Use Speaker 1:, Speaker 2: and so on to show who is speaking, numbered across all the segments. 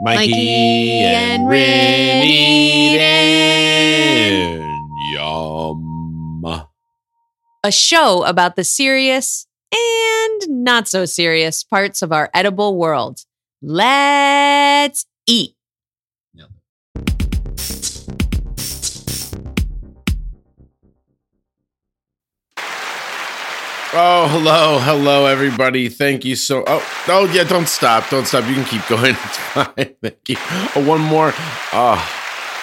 Speaker 1: Mikey,
Speaker 2: Mikey
Speaker 1: and
Speaker 2: and
Speaker 1: Rin. Yum.
Speaker 2: a show about the serious and not so serious parts of our edible world. Let's eat.
Speaker 1: Oh, hello, hello, everybody. Thank you so. Oh, oh, yeah. Don't stop. Don't stop. You can keep going. It's fine. Thank you. Oh, one more. Oh,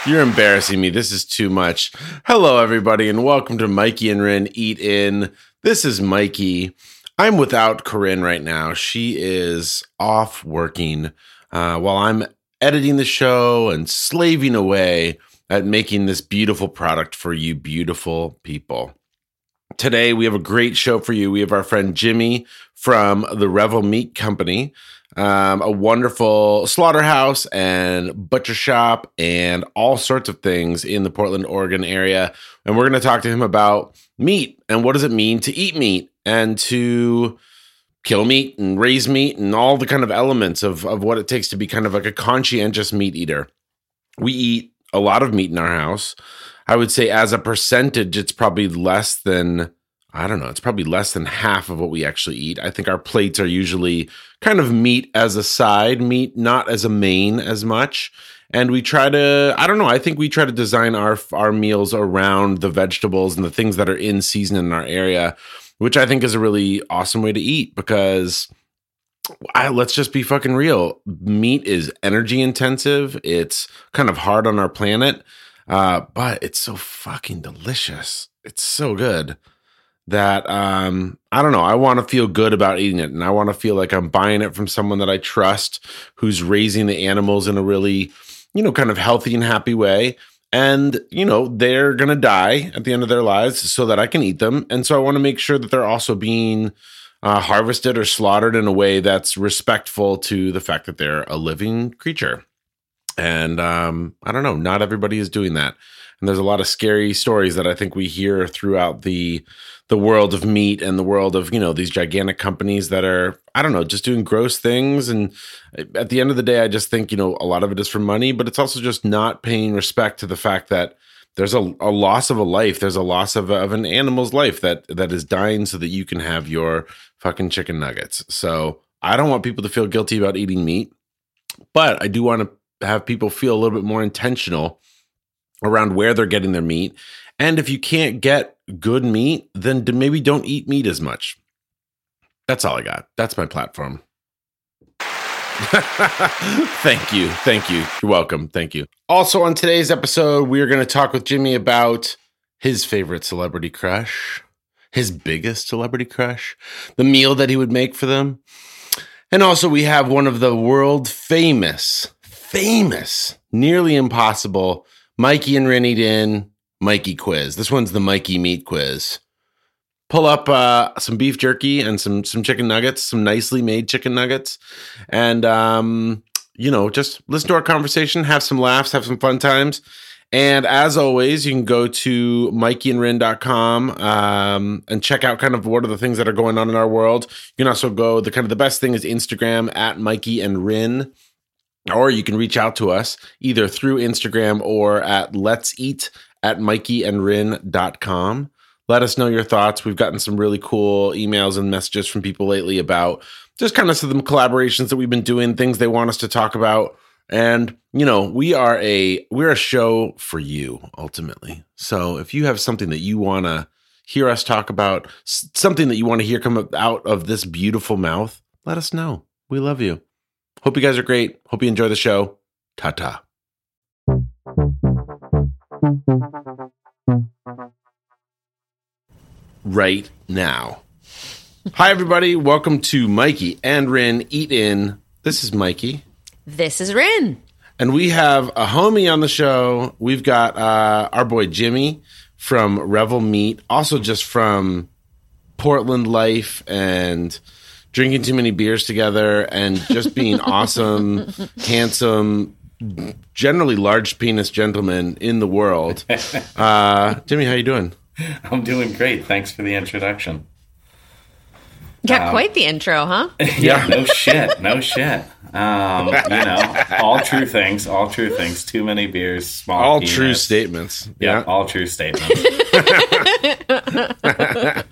Speaker 1: you're embarrassing me. This is too much. Hello, everybody, and welcome to Mikey and Rin Eat In. This is Mikey. I'm without Corinne right now. She is off working uh, while I'm editing the show and slaving away at making this beautiful product for you, beautiful people. Today, we have a great show for you. We have our friend Jimmy from the Revel Meat Company, um, a wonderful slaughterhouse and butcher shop, and all sorts of things in the Portland, Oregon area. And we're going to talk to him about meat and what does it mean to eat meat and to kill meat and raise meat and all the kind of elements of, of what it takes to be kind of like a conscientious meat eater. We eat a lot of meat in our house. I would say as a percentage, it's probably less than, I don't know, it's probably less than half of what we actually eat. I think our plates are usually kind of meat as a side, meat not as a main as much. And we try to, I don't know, I think we try to design our our meals around the vegetables and the things that are in season in our area, which I think is a really awesome way to eat because I, let's just be fucking real. Meat is energy intensive. It's kind of hard on our planet uh, but it's so fucking delicious. It's so good that um, I don't know. I want to feel good about eating it, and I want to feel like I'm buying it from someone that I trust, who's raising the animals in a really, you know, kind of healthy and happy way. And you know they're gonna die at the end of their lives, so that I can eat them. And so I want to make sure that they're also being uh, harvested or slaughtered in a way that's respectful to the fact that they're a living creature and um, I don't know, not everybody is doing that. And there's a lot of scary stories that I think we hear throughout the the world of meat and the world of you know these gigantic companies that are I don't know just doing gross things. And at the end of the day, I just think you know a lot of it is for money, but it's also just not paying respect to the fact that there's a, a loss of a life. There's a loss of, of an animal's life that that is dying so that you can have your fucking chicken nuggets. So I don't want people to feel guilty about eating meat, but I do want to have people feel a little bit more intentional around where they're getting their meat. And if you can't get good meat, then maybe don't eat meat as much. That's all I got. That's my platform. Thank you. Thank you. You're welcome. Thank you. Also, on today's episode, we are going to talk with Jimmy about his favorite celebrity crush, his biggest celebrity crush, the meal that he would make for them. And also, we have one of the world famous famous, nearly impossible Mikey and Rinne Eat In Mikey quiz. This one's the Mikey meat quiz. Pull up uh, some beef jerky and some some chicken nuggets, some nicely made chicken nuggets, and um, you know, just listen to our conversation, have some laughs, have some fun times. And as always, you can go to mikeyandrinne.com um, and check out kind of what are the things that are going on in our world. You can also go, the kind of the best thing is Instagram at Mikey and Rin or you can reach out to us either through Instagram or at let's eat at mikeyandrinne.com. Let us know your thoughts. We've gotten some really cool emails and messages from people lately about just kind of some collaborations that we've been doing, things they want us to talk about. And, you know, we are a we're a show for you ultimately. So if you have something that you want to hear us talk about, something that you want to hear come out of this beautiful mouth, let us know. We love you. Hope you guys are great. Hope you enjoy the show. Ta ta. Right now. Hi, everybody. Welcome to Mikey and Rin Eat In. This is Mikey.
Speaker 2: This is Rin.
Speaker 1: And we have a homie on the show. We've got uh, our boy Jimmy from Revel Meat, also just from Portland Life and drinking too many beers together and just being awesome, handsome, generally large penis gentlemen in the world. Uh, Jimmy, how you doing?
Speaker 3: I'm doing great. Thanks for the introduction.
Speaker 2: Got
Speaker 3: Um,
Speaker 2: quite the intro, huh?
Speaker 3: yeah, no shit, no shit. Um, you know, all true things, all true things. Too many beers, small.
Speaker 1: All
Speaker 3: penis.
Speaker 1: true statements.
Speaker 3: Yeah,
Speaker 1: Yeah.
Speaker 3: all true statements.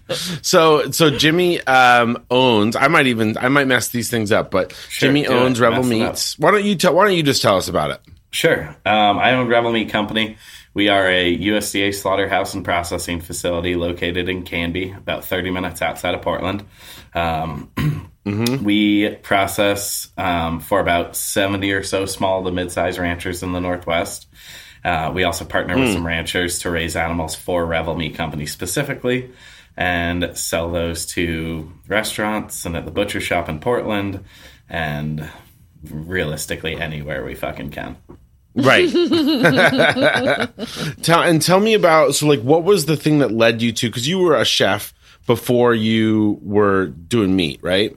Speaker 1: So so Jimmy um, owns. I might even I might mess these things up, but
Speaker 3: Sure,
Speaker 1: Jimmy
Speaker 3: do it.
Speaker 1: owns Revel
Speaker 3: Mess it up.
Speaker 1: Meats. Why don't you tell? Why don't you just tell us about it?
Speaker 3: Sure. Um, I own Revel Meat Company. We are a USDA slaughterhouse and processing facility located in Canby, about 30 minutes outside of Portland. Um, We process um, for about 70 or so small to mid sized ranchers in the Northwest. Uh, we also partner with some ranchers to raise animals for Revel Meat Company specifically and sell those to restaurants and at the butcher shop in Portland and realistically anywhere we fucking can.
Speaker 1: Right. tell and tell me about so like what was the thing that led you to because you were a chef before you were doing meat, right?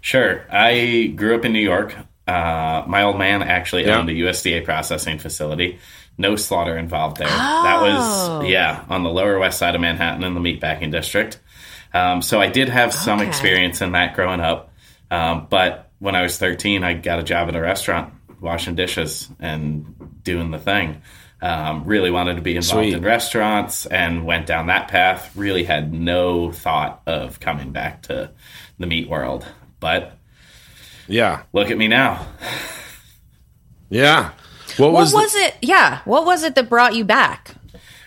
Speaker 3: Sure. I grew up in New York. Uh, my old man actually
Speaker 1: Yeah.
Speaker 3: owned a USDA processing facility. No slaughter involved there. That
Speaker 2: Oh.
Speaker 3: was, yeah, on the lower west side of Manhattan in the meatpacking district. Um, so I did have some
Speaker 2: Okay.
Speaker 3: experience in that growing up. Um, but when I was 13, I got a job at a restaurant washing dishes and doing the thing. Um, really wanted to be involved
Speaker 1: Sweet.
Speaker 3: in restaurants and went down that path. Really had no thought of coming back to the meat world. But
Speaker 1: Yeah.
Speaker 3: look at me now.
Speaker 1: Yeah. What,
Speaker 2: What
Speaker 1: was,
Speaker 2: was,
Speaker 1: the-
Speaker 2: it? Yeah. What was it that brought you back?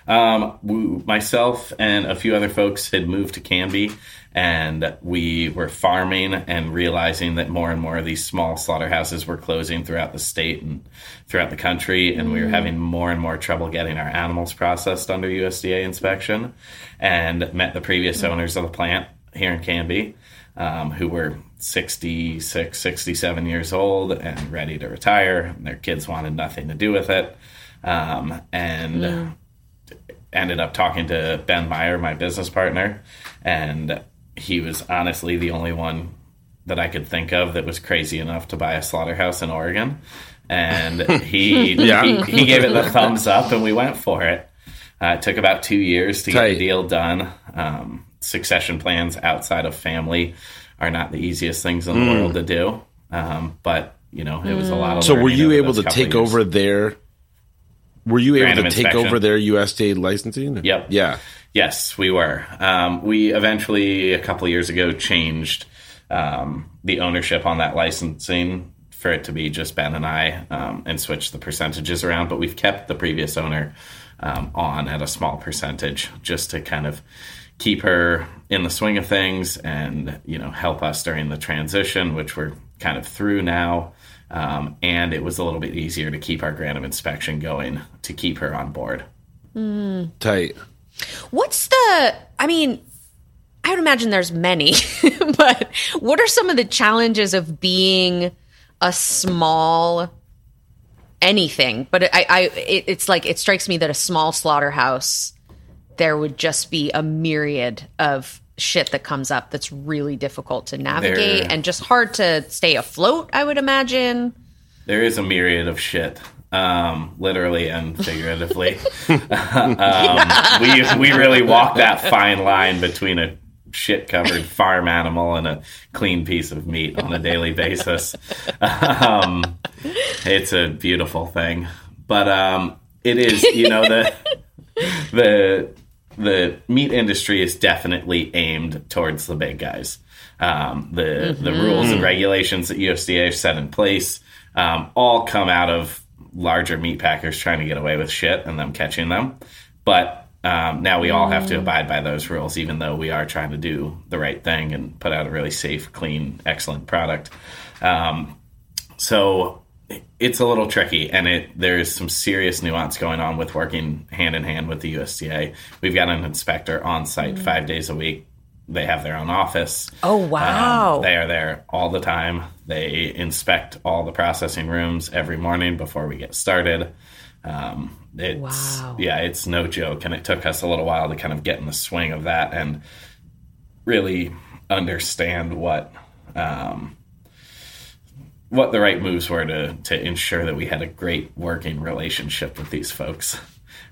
Speaker 3: Um, we, myself and a few other folks had moved to Canby, and we were farming and realizing that more and more of these small slaughterhouses were closing throughout the state and throughout the country, and we were having more and more trouble getting our animals processed under USDA inspection. And met the previous owners of the plant here in Canby, um, who were 66, 67 years old and ready to retire. And their kids wanted nothing to do with it. Um, and ended up talking to Ben Meyer, my business partner, and he was honestly the only one that I could think of that was crazy enough to buy a slaughterhouse in Oregon. And he
Speaker 1: Yeah.
Speaker 3: he, he gave it the thumbs up, and we went for it. Uh, it took about two years to get the deal done. Um, succession plans outside of family are not the easiest things in the world to do, um, but you know it was a lot of.
Speaker 1: so were you able to take
Speaker 3: years.
Speaker 1: over their were you able
Speaker 3: Random
Speaker 1: to take
Speaker 3: inspection.
Speaker 1: over their USDA licensing?
Speaker 3: Yep.
Speaker 1: Yeah.
Speaker 3: Yes, we were. Um, we eventually, a couple of years ago, changed um, the ownership on that licensing for it to be just Ben and I um, and switched the percentages around. But we've kept the previous owner um, on at a small percentage just to kind of keep her in the swing of things and, you know, help us during the transition, which we're kind of through now. Um, and it was a little bit easier to keep our grant of inspection going to keep her on board.
Speaker 1: Tight.
Speaker 2: What's the? I mean, I would imagine there's many, but what are some of the challenges of being a small anything? But I, I, it, it's like it strikes me that a small slaughterhouse, there would just be a myriad of shit that comes up that's really difficult to navigate
Speaker 3: There-
Speaker 2: and just hard to stay afloat. I would imagine.
Speaker 3: There is a myriad of shit, um, literally and figuratively. um, we we really walk that fine line between a shit covered farm animal and a clean piece of meat on a daily basis. Um, it's a beautiful thing, but um, it is you know the the the meat industry is definitely aimed towards the big guys. Um, the the rules and regulations that USDA have set in place um, all come out of larger meat packers trying to get away with shit and them catching them. But um, now we all have to abide by those rules, even though we are trying to do the right thing and put out a really safe, clean, excellent product. Um, so it's a little tricky and it there's some serious nuance going on with working hand in hand with the USDA. We've got an inspector on site 5 days a week. They have their own office.
Speaker 2: Oh wow!
Speaker 3: Um, they are there all the time. They inspect all the processing rooms every morning before we get started. Um, it's,
Speaker 2: Wow.
Speaker 3: Yeah, it's no joke. And it took us a little while to kind of get in the swing of that and really understand what um, what the right moves were to to ensure that we had a great working relationship with these folks.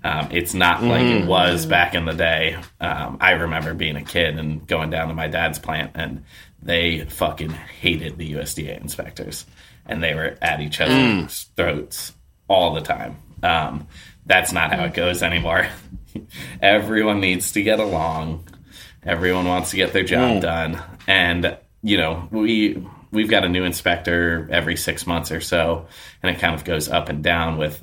Speaker 3: Um, it's not like it was back in the day. Um, I remember being a kid and going down to my dad's plant, and they fucking hated the USDA inspectors, and they were at each other's throats all the time. Um, that's not how it goes anymore. Everyone needs to get along. Everyone wants to get their job done, and you know we we've got a new inspector every six months or so, and it kind of goes up and down with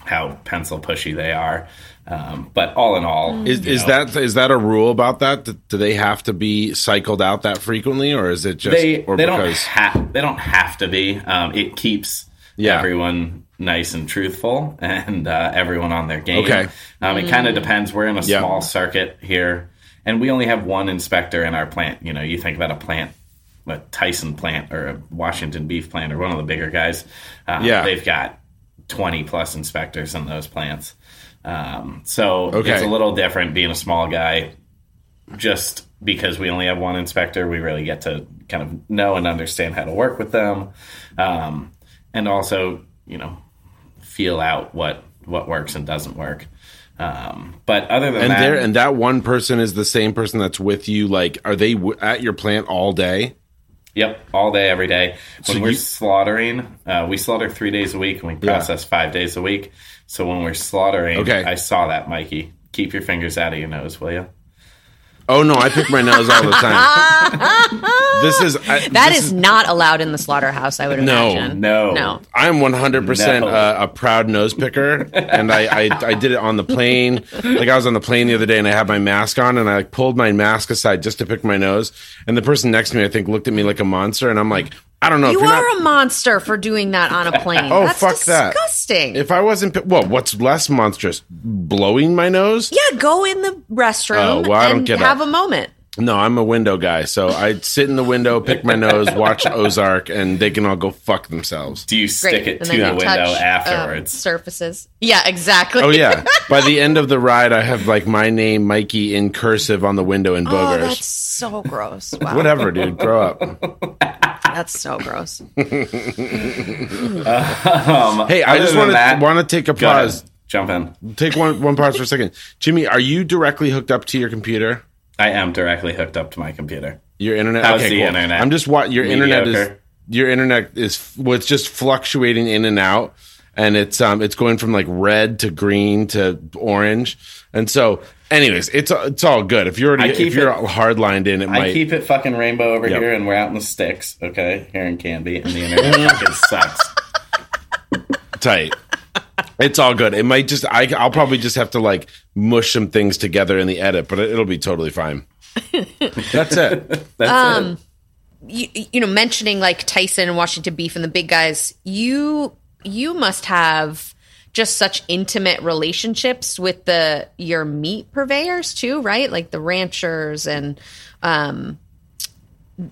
Speaker 3: how pencil pushy they are. Um, but all in all,
Speaker 1: Is, is
Speaker 3: know,
Speaker 1: that is that a rule about that? Do- Do they have to be cycled out that frequently, or is it just
Speaker 3: they
Speaker 1: or
Speaker 3: they don't have they don't have to be. Um, it keeps
Speaker 1: Yeah.
Speaker 3: everyone nice and truthful and uh, everyone on their game.
Speaker 1: Okay.
Speaker 3: Um, it kind of depends. We're in a
Speaker 1: Yeah.
Speaker 3: small circuit here, and we only have one inspector in our plant. You know, you think about a plant. A Tyson plant or a Washington beef plant or one of the bigger guys, uh,
Speaker 1: Yeah.
Speaker 3: they've got 20 plus inspectors in those plants. Um, so
Speaker 1: Okay.
Speaker 3: it's a little different being a small guy just because we only have one inspector, we really get to kind of know and understand how to work with them, um, and also, you know, feel out what what works and doesn't work. Um, but other than
Speaker 1: and
Speaker 3: that,
Speaker 1: there and that one person is the same person that's with you. Like, are they w- at your plant all day?
Speaker 3: Yep, all day, every day. When
Speaker 1: So
Speaker 3: we're
Speaker 1: you-
Speaker 3: slaughtering, uh, we slaughter three days a week, and we
Speaker 1: Yeah.
Speaker 3: process five days a week. So when we're slaughtering,
Speaker 1: Okay.
Speaker 3: I saw that, Mikey. Keep your fingers out of your nose, will you?
Speaker 1: Oh no, I pick my nose all the time. this is I,
Speaker 2: That
Speaker 1: this
Speaker 2: is not allowed in the slaughterhouse. I would
Speaker 1: No,
Speaker 2: imagine.
Speaker 3: no.
Speaker 2: no.
Speaker 1: I'm 100%
Speaker 3: No.
Speaker 1: uh, a proud nose picker, and I, I I did it on the plane. Like I was on the plane the other day, and I had my mask on, and I like, pulled my mask aside just to pick my nose, and the person next to me, I think, looked at me like a monster, and I'm like, I don't know
Speaker 2: You
Speaker 1: if you're
Speaker 2: are
Speaker 1: not.
Speaker 2: a monster for doing that on a plane.
Speaker 1: Oh,
Speaker 2: That's
Speaker 1: fuck that.
Speaker 2: disgusting.
Speaker 1: if I wasn't, well, what's less monstrous, blowing my nose?
Speaker 2: yeah, go in the restroom
Speaker 1: Oh, well, I don't get
Speaker 2: have
Speaker 1: up.
Speaker 2: a moment.
Speaker 1: No, I'm a window guy, so I sit in the window, pick my nose, watch Ozark, and they can all go fuck themselves.
Speaker 3: Do you stick
Speaker 2: Great.
Speaker 3: it to the
Speaker 2: you
Speaker 3: window
Speaker 2: touch, um,
Speaker 3: afterwards?
Speaker 2: surfaces. Yeah, exactly.
Speaker 1: Oh yeah. By the end of the ride, I have like my name, Mikey, in cursive on the window in
Speaker 2: Oh,
Speaker 1: boogers.
Speaker 2: that's so gross. Wow.
Speaker 1: Whatever, dude. Grow up.
Speaker 2: That's so gross.
Speaker 3: Um,
Speaker 1: Hey, I just want to want to take a
Speaker 3: Go ahead.
Speaker 1: pause.
Speaker 3: Jump in.
Speaker 1: Take one one pause for a second. Jimmy, are you directly hooked up to your computer?
Speaker 3: I am directly hooked up to my computer.
Speaker 1: Your internet?
Speaker 3: How's
Speaker 1: okay,
Speaker 3: the
Speaker 1: cool.
Speaker 3: internet?
Speaker 1: I'm just what your internet is. Your internet is well, it's just fluctuating in and out, and it's um it's going from like red to green to orange, and so. Anyways, it's it's all good. If you're already if you're
Speaker 3: it-
Speaker 1: hard lined in, it
Speaker 3: I
Speaker 1: might.
Speaker 3: keep it fucking rainbow over
Speaker 1: Yep.
Speaker 3: here, and we're out in the sticks. Okay, here in Canby, and the internet fucking sucks.
Speaker 1: tight. It's all good. It might just I I'll probably just have to like mush some things together in the edit, but it, it'll be totally fine. That's it.
Speaker 3: That's
Speaker 2: Um,
Speaker 3: it.
Speaker 2: you, you know, mentioning like Tyson and Washington Beef and the big guys, you you must have just such intimate relationships with the your meat purveyors too, right? Like the ranchers and um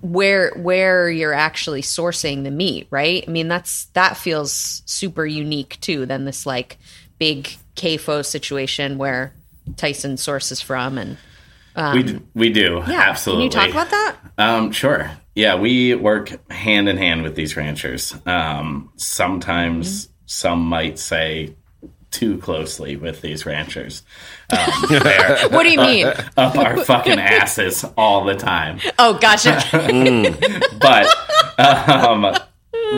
Speaker 2: where where you're actually sourcing the meat, right? I mean, that's that feels super unique too than this like big CAFO situation where Tyson sources from and
Speaker 3: we d- we do
Speaker 2: yeah.
Speaker 3: absolutely.
Speaker 2: Can you talk about that?
Speaker 3: Um, sure. Yeah, we work hand in hand with these ranchers. Um, sometimes
Speaker 2: Mm-hmm.
Speaker 3: Some might say too closely with these ranchers. Um,
Speaker 2: What do you mean?
Speaker 3: up our fucking asses all the time.
Speaker 2: Oh, gotcha.
Speaker 3: but um,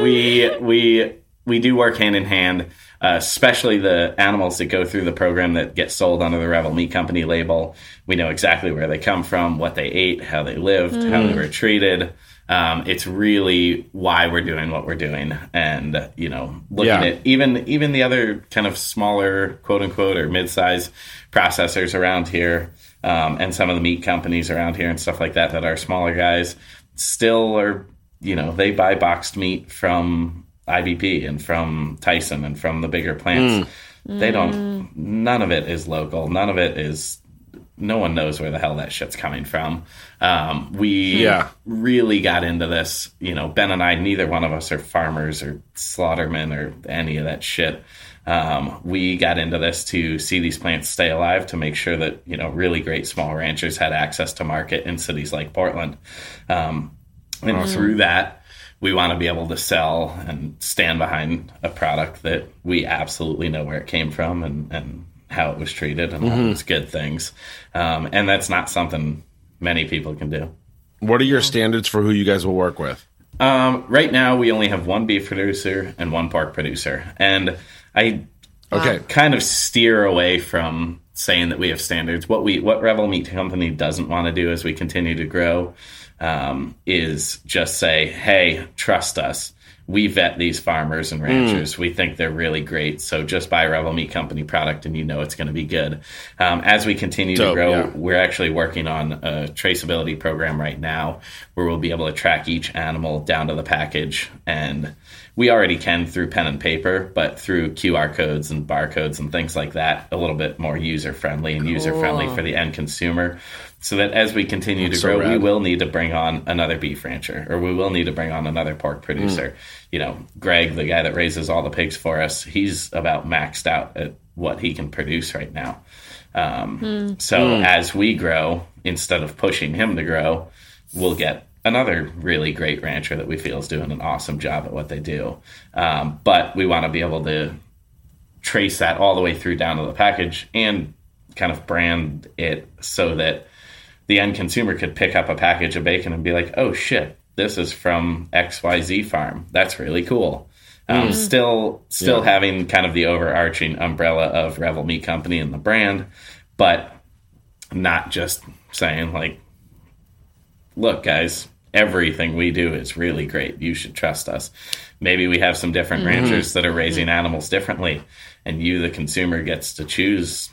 Speaker 3: we we we do work hand in hand, uh, especially the animals that go through the program that get sold under the Revel Meat Company label. We know exactly where they come from, what they ate, how they lived, how they were treated. Um, it's really why we're doing what we're doing, and you know, looking
Speaker 1: Yeah.
Speaker 3: at even even the other kind of smaller quote unquote or mid size processors around here, um, and some of the meat companies around here and stuff like that that are smaller guys still are you know they buy boxed meat from IBP and from Tyson and from the bigger plants. They don't. None of it is local. None of it is. No one knows where the hell that shit's coming from. Um, we
Speaker 1: Yeah.
Speaker 3: really got into this. You know, Ben and I, neither one of us are farmers or slaughtermen or any of that shit. Um, we got into this to see these plants stay alive, to make sure that you know really great small ranchers had access to market in cities like Portland. Um, and through that, we want to be able to sell and stand behind a product that we absolutely know where it came from and, and how it was treated and all those good things. Um, and that's not something many people can do.
Speaker 1: What are your standards for who you guys will work with?
Speaker 3: Um, right now, we only have one beef producer and one pork producer, and I
Speaker 1: Okay.
Speaker 3: kind of steer away from saying that we have standards. What we what Revel Meat Company doesn't want to do as we continue to grow um, is just say, "Hey, trust us." We vet these farmers and ranchers. We think they're really great. So just buy Revel Meat Company product, and you know it's going to be good. Um, as we continue to grow,
Speaker 1: yeah.
Speaker 3: we're actually working on a traceability program right now where we'll be able to track each animal down to the package and we already can through pen and paper but through qr codes and barcodes and things like that a little bit more user friendly and user friendly for the end consumer so that as we continue to
Speaker 1: so
Speaker 3: grow we will need to bring on another beef rancher or we will need to bring on another pork producer. You know greg the guy that raises all the pigs for us he's about maxed out at what he can produce right now. Um, so as we grow, instead of pushing him to grow, we'll get another really great rancher that we feel is doing an awesome job at what they do. Um, but we want to be able to trace that all the way through down to the package and kind of brand it so that the end consumer could pick up a package of bacon and be like, oh shit, this is from XYZ farm. That's really cool. Um, hmm. Still, still
Speaker 1: Yeah.
Speaker 3: having kind of the overarching umbrella of Revel Meat Company and the brand, but not just saying like, look, guys, everything we do is really great. You should trust us. Maybe we have some different hmm. ranchers that are hmm. raising animals differently, and you, the consumer, gets to choose.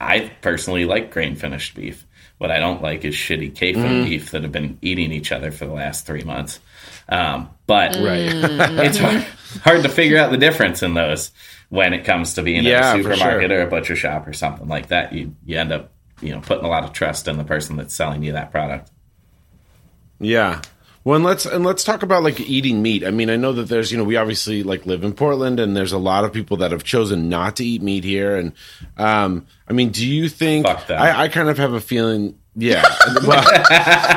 Speaker 3: I personally like grain finished beef. What I don't like is shitty CAFO beef that have been eating each other for the last three months. Um, but
Speaker 1: Right.
Speaker 3: it's hard, hard to figure out the difference in those when it comes to being
Speaker 1: Yeah,
Speaker 3: at a supermarket
Speaker 1: sure.
Speaker 3: or a butcher shop or something like that. You you end up you know putting a lot of trust in the person that's selling you that product.
Speaker 1: Yeah. Well, and let's and let's talk about like eating meat. I mean, I know that there's you know we obviously like live in Portland, and there's a lot of people that have chosen not to eat meat here. And um, I mean, do you think? I, I kind of have a feeling. Yeah, well,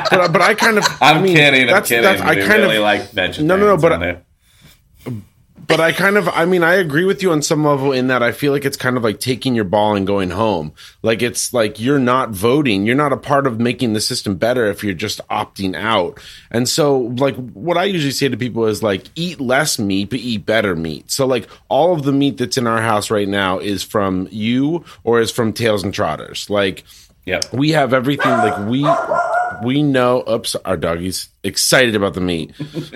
Speaker 1: but but I kind of.
Speaker 3: I'm
Speaker 1: I mean,
Speaker 3: kidding. I'm
Speaker 1: that's-
Speaker 3: kidding.
Speaker 1: that's- I kind
Speaker 3: really
Speaker 1: of
Speaker 3: like vegetarians.
Speaker 1: No, no, no, but-. But I kind of, I mean, I agree with you on some level in that I feel like it's kind of like taking your ball and going home. Like it's like you're not voting, you're not a part of making the system better if you're just opting out. And so, like, what I usually say to people is like, eat less meat, but eat better meat. So, like, all of the meat that's in our house right now is from you or is from Tails and Trotters. Like,
Speaker 3: yeah,
Speaker 1: we have everything like we we know oops our doggy's excited about the meat.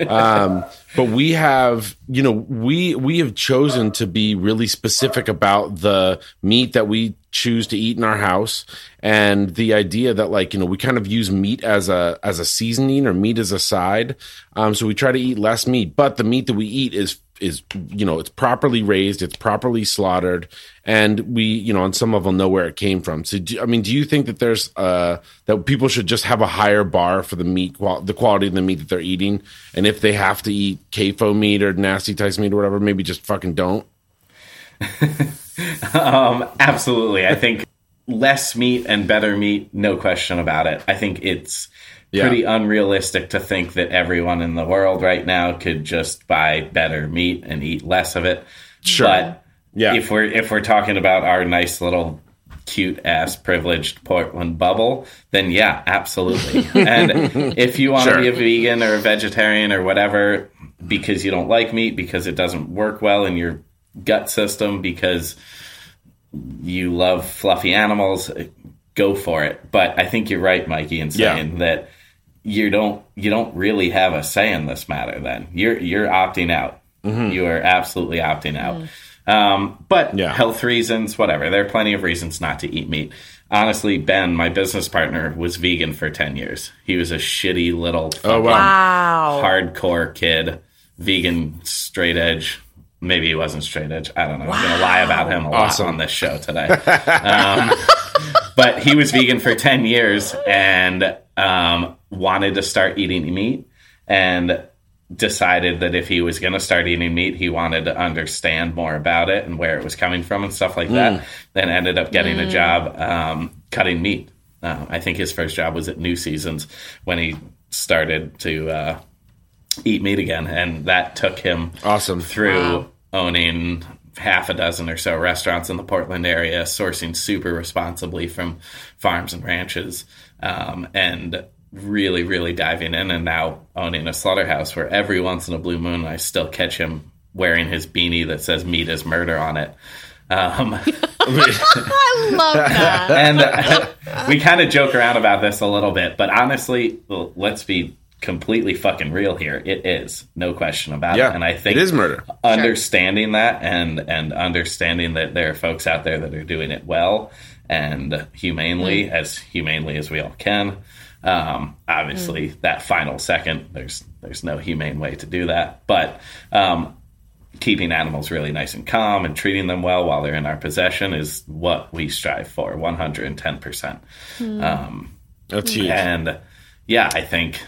Speaker 1: Um but we have you know we we have chosen to be really specific about the meat that we choose to eat in our house and the idea that like you know we kind of use meat as a as a seasoning or meat as a side. Um so we try to eat less meat but the meat that we eat is is you know it's properly raised it's properly slaughtered and we you know on some level know where it came from so do, i mean do you think that there's uh that people should just have a higher bar for the meat qual- the quality of the meat that they're eating and if they have to eat CAFO meat or nasty types meat or whatever maybe just fucking don't
Speaker 3: Um, absolutely. I think less meat and better meat, no question about it. I think it's
Speaker 1: Yeah.
Speaker 3: pretty unrealistic to think that everyone in the world right now could just buy better meat and eat less of it.
Speaker 1: Sure.
Speaker 3: But
Speaker 1: Yeah.
Speaker 3: if we're if we're talking about our nice little cute ass privileged Portland bubble, then yeah, absolutely. and if you want to
Speaker 1: Sure.
Speaker 3: be a vegan or a vegetarian or whatever because you don't like meat because it doesn't work well in your gut system because you love fluffy animals, go for it. But I think you're right, Mikey, in
Speaker 1: Yeah.
Speaker 3: saying that you don't you don't really have a say in this matter. Then you're you're opting out. You are absolutely opting out. Um, but
Speaker 1: Yeah.
Speaker 3: health reasons, whatever. There are plenty of reasons not to eat meat. Honestly, Ben, my business partner, was vegan for ten years. He was a shitty little
Speaker 1: Oh, wow.
Speaker 2: Wow.
Speaker 3: hardcore kid, vegan, straight edge. Maybe he wasn't straight edge. I don't know. I'm going to lie about him a lot on this show today. um, but he was vegan for 10 years and um, wanted to start eating meat and decided that if he was going to start eating meat, he wanted to understand more about it and where it was coming from and stuff like that. Then ended up getting a job um, cutting meat. Uh, I think his first job was at New Seasons when he started to. Uh, eat meat again, and that took him
Speaker 1: Awesome.
Speaker 3: through
Speaker 2: Wow.
Speaker 3: owning half a dozen or so restaurants in the Portland area, sourcing super responsibly from farms and ranches, um, and really, really diving in. And now owning a slaughterhouse where every once in a blue moon I still catch him wearing his beanie that says "Meat is Murder" on it. Um,
Speaker 2: I love that.
Speaker 3: and uh, we kind of joke around about this a little bit, but honestly, well, let's be completely fucking real here. It is no question about
Speaker 1: Yeah,
Speaker 3: it, and I think
Speaker 1: it is murder.
Speaker 3: Understanding that and and understanding that there are folks out there that are doing it well and humanely, as humanely as we all can. Um, obviously, that final second, there's there's no humane way to do that, but um, keeping animals really nice and calm and treating them well while they're in our possession is what we strive for 110%. Um,
Speaker 1: That's huge.
Speaker 3: and yeah, I think,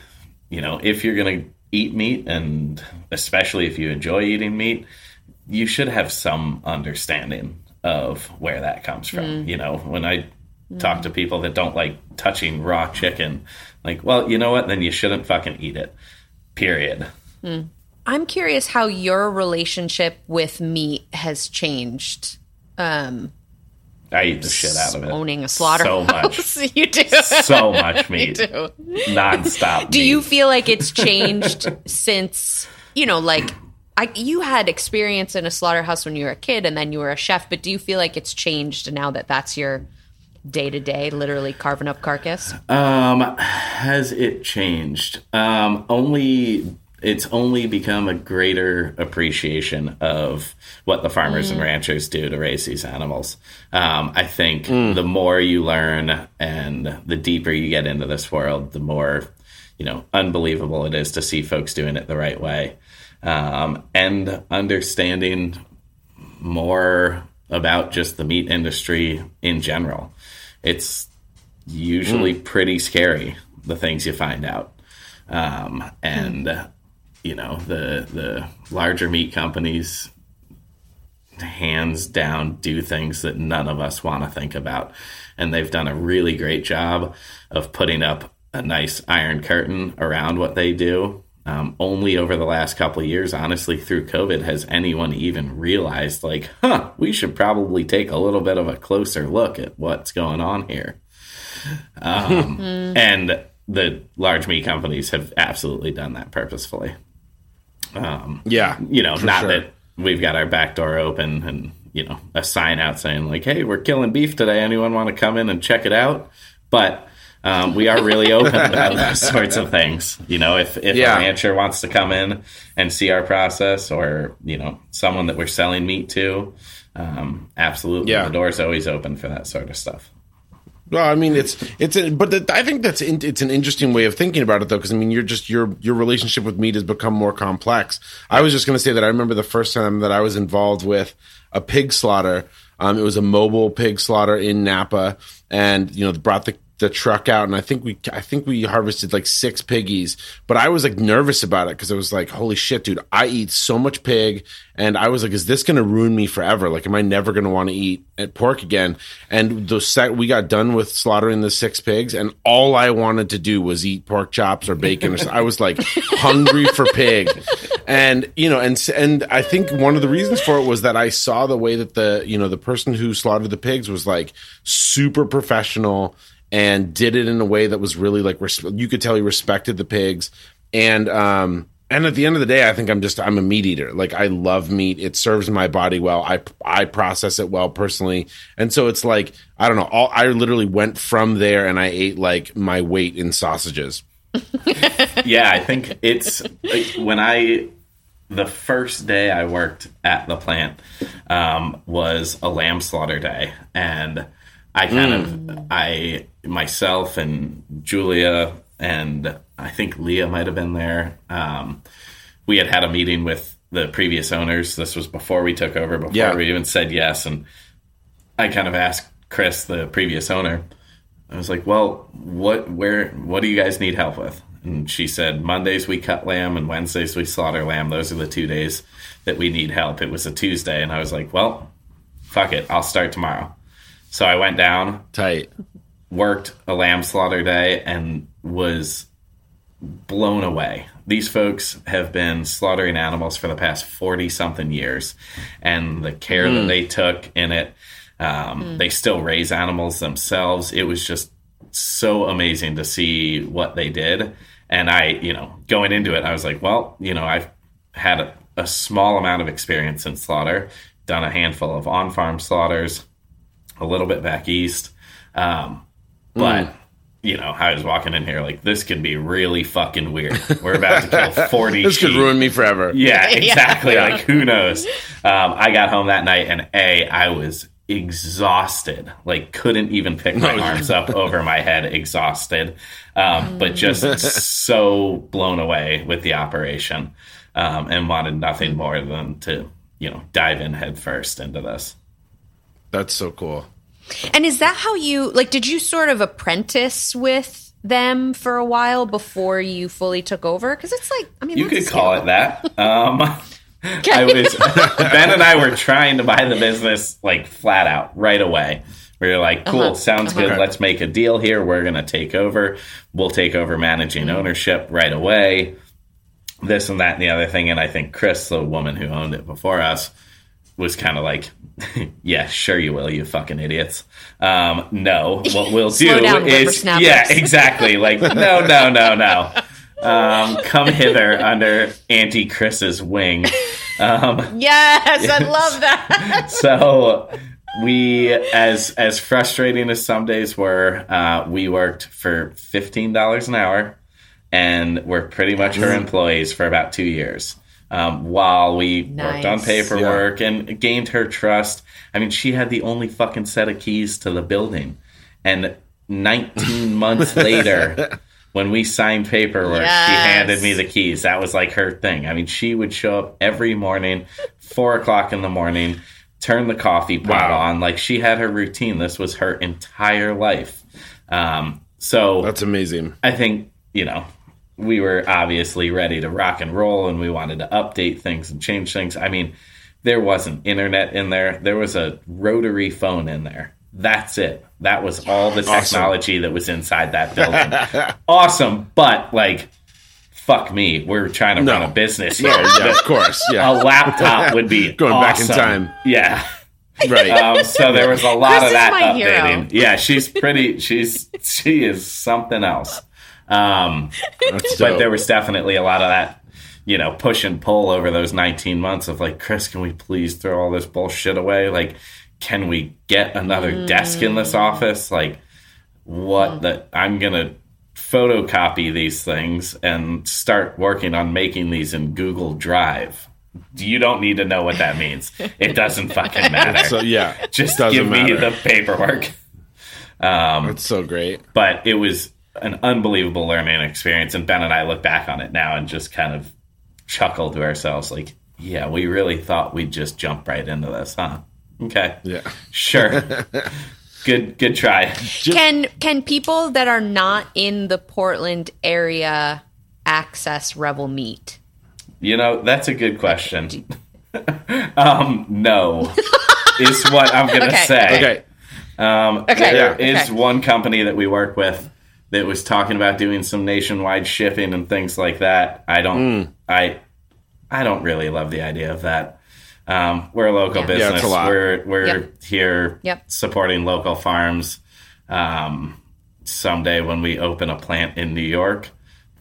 Speaker 3: you know, if you're going to eat meat and especially if you enjoy eating meat, you should have some understanding of where that comes from. You know, when I talk to people that don't like touching raw chicken, like, well, you know what? Then you shouldn't fucking eat it. Period.
Speaker 2: I'm curious how your relationship with meat has changed. Um,
Speaker 3: I eat the shit out of it.
Speaker 2: owning a slaughterhouse.
Speaker 3: So much.
Speaker 2: you do.
Speaker 3: So much
Speaker 2: You
Speaker 3: meat.
Speaker 2: do.
Speaker 3: Nonstop.
Speaker 2: Do
Speaker 3: meat.
Speaker 2: you feel like it's changed since you know, like I, you had experience in a slaughterhouse when you were a kid, and then you were a chef? But do you feel like it's changed now that that's your day to day, literally carving up carcass?
Speaker 3: Um, has it changed? Um, only it's only become a greater appreciation of what the farmers and ranchers do to raise these animals. Um, I think the more you learn and the deeper you get into this world, the more you know unbelievable it is to see folks doing it the right way um, and understanding more about just the meat industry in general. It's usually pretty scary the things you find out. Um, and uh, you know the the larger meat companies hands down do things that none of us want to think about. And they've done a really great job of putting up a nice iron curtain around what they do um, only over the last couple of years honestly through covid has anyone even realized like huh we should probably take a little bit of a closer look at what's going on here um, and the large meat companies have absolutely done that purposefully um,
Speaker 1: yeah.
Speaker 3: you know, not
Speaker 1: sure.
Speaker 3: that we've got our back door open and, you know, a sign out saying, like, hey, we're killing beef today. Anyone want to come in and check it out? But um, we are really open about those sorts of things. You know, if, if
Speaker 1: Yeah.
Speaker 3: a rancher wants to come in and see our process or, you know, someone that we're selling meat to, um, absolutely.
Speaker 1: Yeah.
Speaker 3: The door's always open for that sort of stuff.
Speaker 1: Well, I mean, it's it's, a, but the, I think that's in, it's an interesting way of thinking about it, though, because I mean, you're just your your relationship with meat has become more complex. I was just going to say that I remember the first time that I was involved with a pig slaughter. Um, it was a mobile pig slaughter in Napa, and you know, brought the the truck out, and I think we I think we harvested like six piggies, but I was like nervous about it because I was like, holy shit, dude, I eat so much pig, and I was like, is this going to ruin me forever? Like, am I never going to want to eat at pork again? And the set we got done with slaughtering the six pigs, and all I wanted to do was eat pork chops or bacon. Or something. I was like hungry for pig, and you know, and and I think one of the reasons for it was that I saw the way that the you know the person who slaughtered the pigs was like super professional and did it in a way that was really like res- you could tell he respected the pigs. And um and at the end of the day i think i'm just i'm a meat eater. Like i love meat. It serves my body well. I i process it well personally. And so it's like i don't know all i literally went from there and i ate like my weight in sausages.
Speaker 3: Yeah, I think it's like, when I the first day I worked at the plant um, was a lamb slaughter day, and I kind of I myself and Julia and I think Leah might have been there. Um, we had had a meeting with the previous owners. This was before we took over, before
Speaker 1: Yeah.
Speaker 3: we even said yes, and I kind of asked Chris, the previous owner, I was like, "Well, what, where, what do you guys need help with?" And she said, "Mondays we cut lamb, and Wednesdays we slaughter lamb. Those are the two days that we need help." It was a Tuesday, and I was like, "Well, fuck it, I'll start tomorrow." So I went down,
Speaker 1: tight
Speaker 3: worked a lamb slaughter day, and was blown away. These folks have been slaughtering animals for the past 40 something years, and the care that they took in it, um, they still raise animals themselves. It was just so amazing to see what they did. And I, you know, going into it, I was like, well, you know, I've had a, a small amount of experience in slaughter, done a handful of on farm slaughters, a little bit back east. Um, but you know, I was walking in here like this could be really fucking weird. We're about to kill forty.
Speaker 1: This could ruin me forever.
Speaker 3: Yeah, exactly.
Speaker 1: Yeah.
Speaker 3: Like who knows? Um, I got home that night and a I was exhausted. Like couldn't even pick my arms up over my head. Exhausted, um, but just so blown away with the operation, um, and wanted nothing more than to you know dive in headfirst into this.
Speaker 1: That's so cool.
Speaker 2: And is that how you like? Did you sort of apprentice with them for a while before you fully took over? Because it's like, I mean,
Speaker 3: You
Speaker 2: that's
Speaker 3: could call it that. Um,
Speaker 2: Okay.
Speaker 3: I was Ben and I were trying to buy the business like flat out right away. We were like, cool,
Speaker 2: Uh-huh.
Speaker 3: sounds good.
Speaker 1: Okay.
Speaker 3: Let's make a deal here. We're going to take over. We'll take over managing ownership right away. This and that and the other thing. And I think Chris, the woman who owned it before us, was kind of like, yeah, sure you will, you fucking idiots. Um, no, what we'll do
Speaker 2: down,
Speaker 3: is, yeah, exactly. Like, no, no, no, no. Um, come hither under Auntie Chris's wing. Um,
Speaker 2: Yes, I love that.
Speaker 3: so we, as as frustrating as some days were, uh, we worked for fifteen dollars an hour, and we're pretty much her employees for about two years. Um, while we worked on
Speaker 2: Nice.
Speaker 3: paperwork and gained her trust, I mean, she had the only fucking set of keys to the building, and 19 months later. When we signed paperwork, she handed me the keys. That was like her thing. I mean, she would show up every morning, four o'clock in the morning, turn the coffee pot
Speaker 1: Wow.
Speaker 3: on. Like she had her routine. This was her entire life. Um, so
Speaker 1: That's amazing.
Speaker 3: I think, you know, we were obviously ready to rock and roll and we wanted to update things and change things. I mean, there wasn't internet in there, there was a rotary phone in there. That's it. That was all the technology that was inside that building. awesome, but like, fuck me. We're trying to
Speaker 1: No.
Speaker 3: run a business here.
Speaker 1: Yeah, yeah, of course.
Speaker 3: A laptop would be
Speaker 1: Going back in time.
Speaker 3: Yeah.
Speaker 1: Right.
Speaker 3: Um, so there was a lot
Speaker 2: Chris
Speaker 3: of that
Speaker 2: my hero.
Speaker 3: updating. Yeah, she's pretty. She's she is something else. Um, but there was definitely a lot of that, you know, push and pull over those 19 months of like, Chris, can we please throw all this bullshit away? Like, can we get another desk in this office? Like, what the? I'm gonna photocopy these things and start working on making these in Google Drive. You don't need to know what that means. It doesn't fucking matter.
Speaker 1: so yeah,
Speaker 3: Just give me
Speaker 1: matter.
Speaker 3: the paperwork. Um,
Speaker 1: That's so great.
Speaker 3: but it was an unbelievable learning experience. And Ben and I look back on it now and just kind of chuckle to ourselves, like, yeah, we really thought we'd just jump right into this, huh? Okay,
Speaker 1: Yeah.
Speaker 3: sure. good, good try.
Speaker 2: Can can people that are not in the Portland area access Revel Meat?
Speaker 3: You know, that's a good question. um, no, is what I'm gonna
Speaker 2: Okay.
Speaker 3: say.
Speaker 1: Okay.
Speaker 3: Um,
Speaker 2: Okay,
Speaker 3: there
Speaker 2: yeah,
Speaker 3: is
Speaker 2: okay.
Speaker 3: one company that we work with that was talking about doing some nationwide shipping and things like that. I don't,
Speaker 1: Hmm.
Speaker 3: I, I don't really love the idea of that. Um, we're a local
Speaker 2: Yeah.
Speaker 1: Yeah,
Speaker 3: business.
Speaker 1: it's a lot.
Speaker 3: We're we're
Speaker 2: Yep.
Speaker 3: here
Speaker 2: Yep.
Speaker 3: supporting local farms. Um, someday when we open a plant in New York,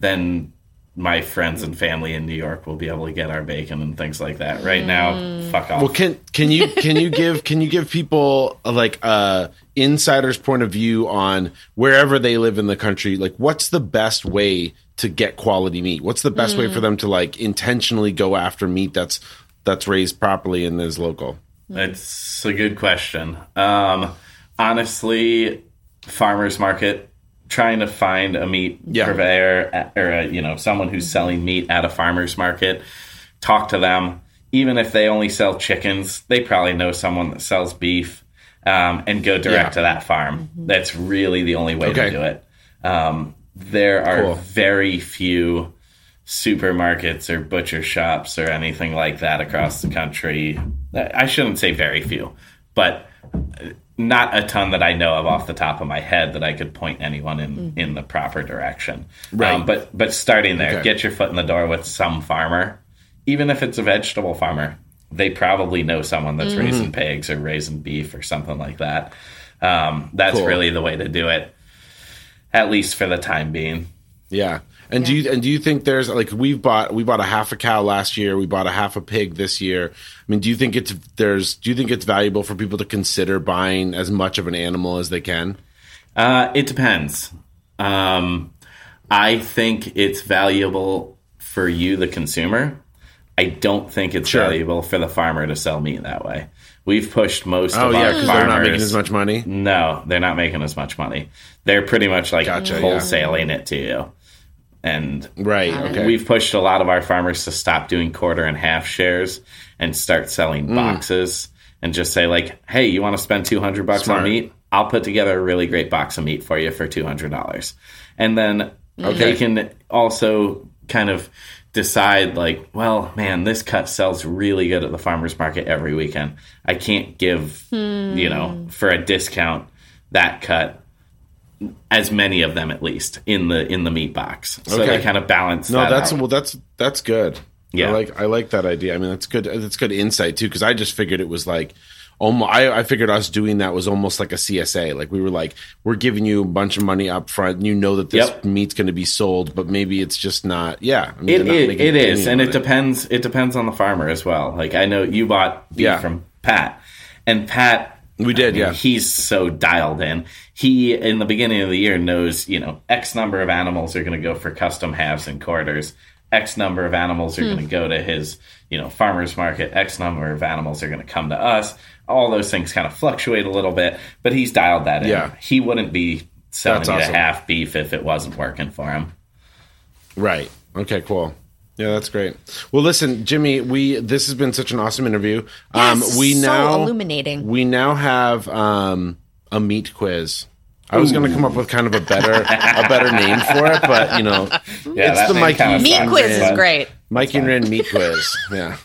Speaker 3: then my friends and family in New York will be able to get our bacon and things like that. Right now, fuck off.
Speaker 1: Well, can can you can you give can you give people uh, like a insider's point of view on wherever they live in the country? Like, what's the best way to get quality meat? What's the best way for them to like intentionally go after meat that's that's raised properly and is local?
Speaker 3: It's a good question. Um, honestly, farmers market trying to find a meat
Speaker 1: Yeah.
Speaker 3: purveyor at- or a, you know someone who's selling meat at a farmers market. Talk to them. Even if they only sell chickens, they probably know someone that sells beef, um, and go direct
Speaker 1: Yeah.
Speaker 3: to that farm. That's really the only way
Speaker 1: Okay.
Speaker 3: to do it. Um, there are
Speaker 1: Cool.
Speaker 3: very few supermarkets or butcher shops or anything like that across the country. I shouldn't say very few, but not a ton that I know of off the top of my head that I could point anyone in in the proper direction.
Speaker 1: Right.
Speaker 3: Um, but but starting there,
Speaker 1: Okay.
Speaker 3: get your foot in the door with some farmer, even if it's a vegetable farmer. They probably know someone that's raising pigs or raising beef or something like that. Um, that's
Speaker 1: Cool.
Speaker 3: really the way to do it, at least for the time being.
Speaker 1: Yeah. And do you and do you think there's like we've bought we bought a half a cow last year, we bought a half a pig this year. I mean, do you think it's there's do you think it's valuable for people to consider buying as much of an animal as they can?
Speaker 3: Uh, it depends. Um, I think it's valuable for you, the consumer. I don't think it's
Speaker 1: Sure.
Speaker 3: valuable for the farmer to sell meat that way. We've pushed most
Speaker 1: Oh
Speaker 3: of
Speaker 1: yeah,
Speaker 3: our
Speaker 1: because
Speaker 3: farmers.
Speaker 1: they're not making as much money.
Speaker 3: No, they're not making as much money. They're pretty much like
Speaker 1: Gotcha, yeah.
Speaker 3: wholesaling it to you. And
Speaker 1: Right. Um, okay.
Speaker 3: we've pushed a lot of our farmers to stop doing quarter and half shares and start selling
Speaker 1: Mm.
Speaker 3: boxes and just say like, "Hey, you want to spend 200 bucks
Speaker 1: Smart.
Speaker 3: on meat? I'll put together a really great box of meat for you for $200." And then mm-hmm. they can also kind of decide like, "Well, man, this cut sells really good at the farmers market every weekend. I can't give, you know, hmm. for a discount that cut as many of them at least in the in the meat box. So
Speaker 1: Okay.
Speaker 3: they kind of balance
Speaker 1: no,
Speaker 3: that
Speaker 1: that's
Speaker 3: out.
Speaker 1: well that's that's good.
Speaker 3: Yeah.
Speaker 1: I like I like that idea. I mean, that's good that's good insight too cuz I just figured it was like almost, I, I figured us doing that was almost like a CSA. Like we were like, we're giving you a bunch of money up front. And you know that this
Speaker 3: Yep.
Speaker 1: meat's going to be sold, but maybe it's just not. Yeah, I mean,
Speaker 3: It,
Speaker 1: not
Speaker 3: it, it is, and
Speaker 1: on
Speaker 3: it depends. It depends on the farmer as well. Like I know you bought beef
Speaker 1: Yeah.
Speaker 3: from Pat, and Pat,
Speaker 1: We did,
Speaker 3: I mean,
Speaker 1: yeah.
Speaker 3: He's so dialed in. He in the beginning of the year knows, you know, X number of animals are going to go for custom halves and quarters. X number of animals are hmm. going to go to his, you know, farmers market. X number of animals are going to come to us. All those things kind of fluctuate a little bit, but he's dialed that in.
Speaker 1: Yeah.
Speaker 3: He wouldn't be selling
Speaker 1: That's awesome.
Speaker 3: a half beef if it wasn't working for him.
Speaker 1: Right. Okay, cool. Yeah, that's great. Well, listen, Jimmy, we this has been such an awesome interview. Um
Speaker 2: Yes,
Speaker 1: we
Speaker 2: so
Speaker 1: now
Speaker 2: illuminating.
Speaker 1: We now have um a meat quiz. I was going to come up with kind of a better a better name for it, but you know,
Speaker 3: Yeah,
Speaker 1: It's the
Speaker 3: name
Speaker 1: Mikey
Speaker 3: kinda
Speaker 1: Meat
Speaker 2: Meat quiz is great.
Speaker 1: Mikey and Rinne meat quiz. Yeah.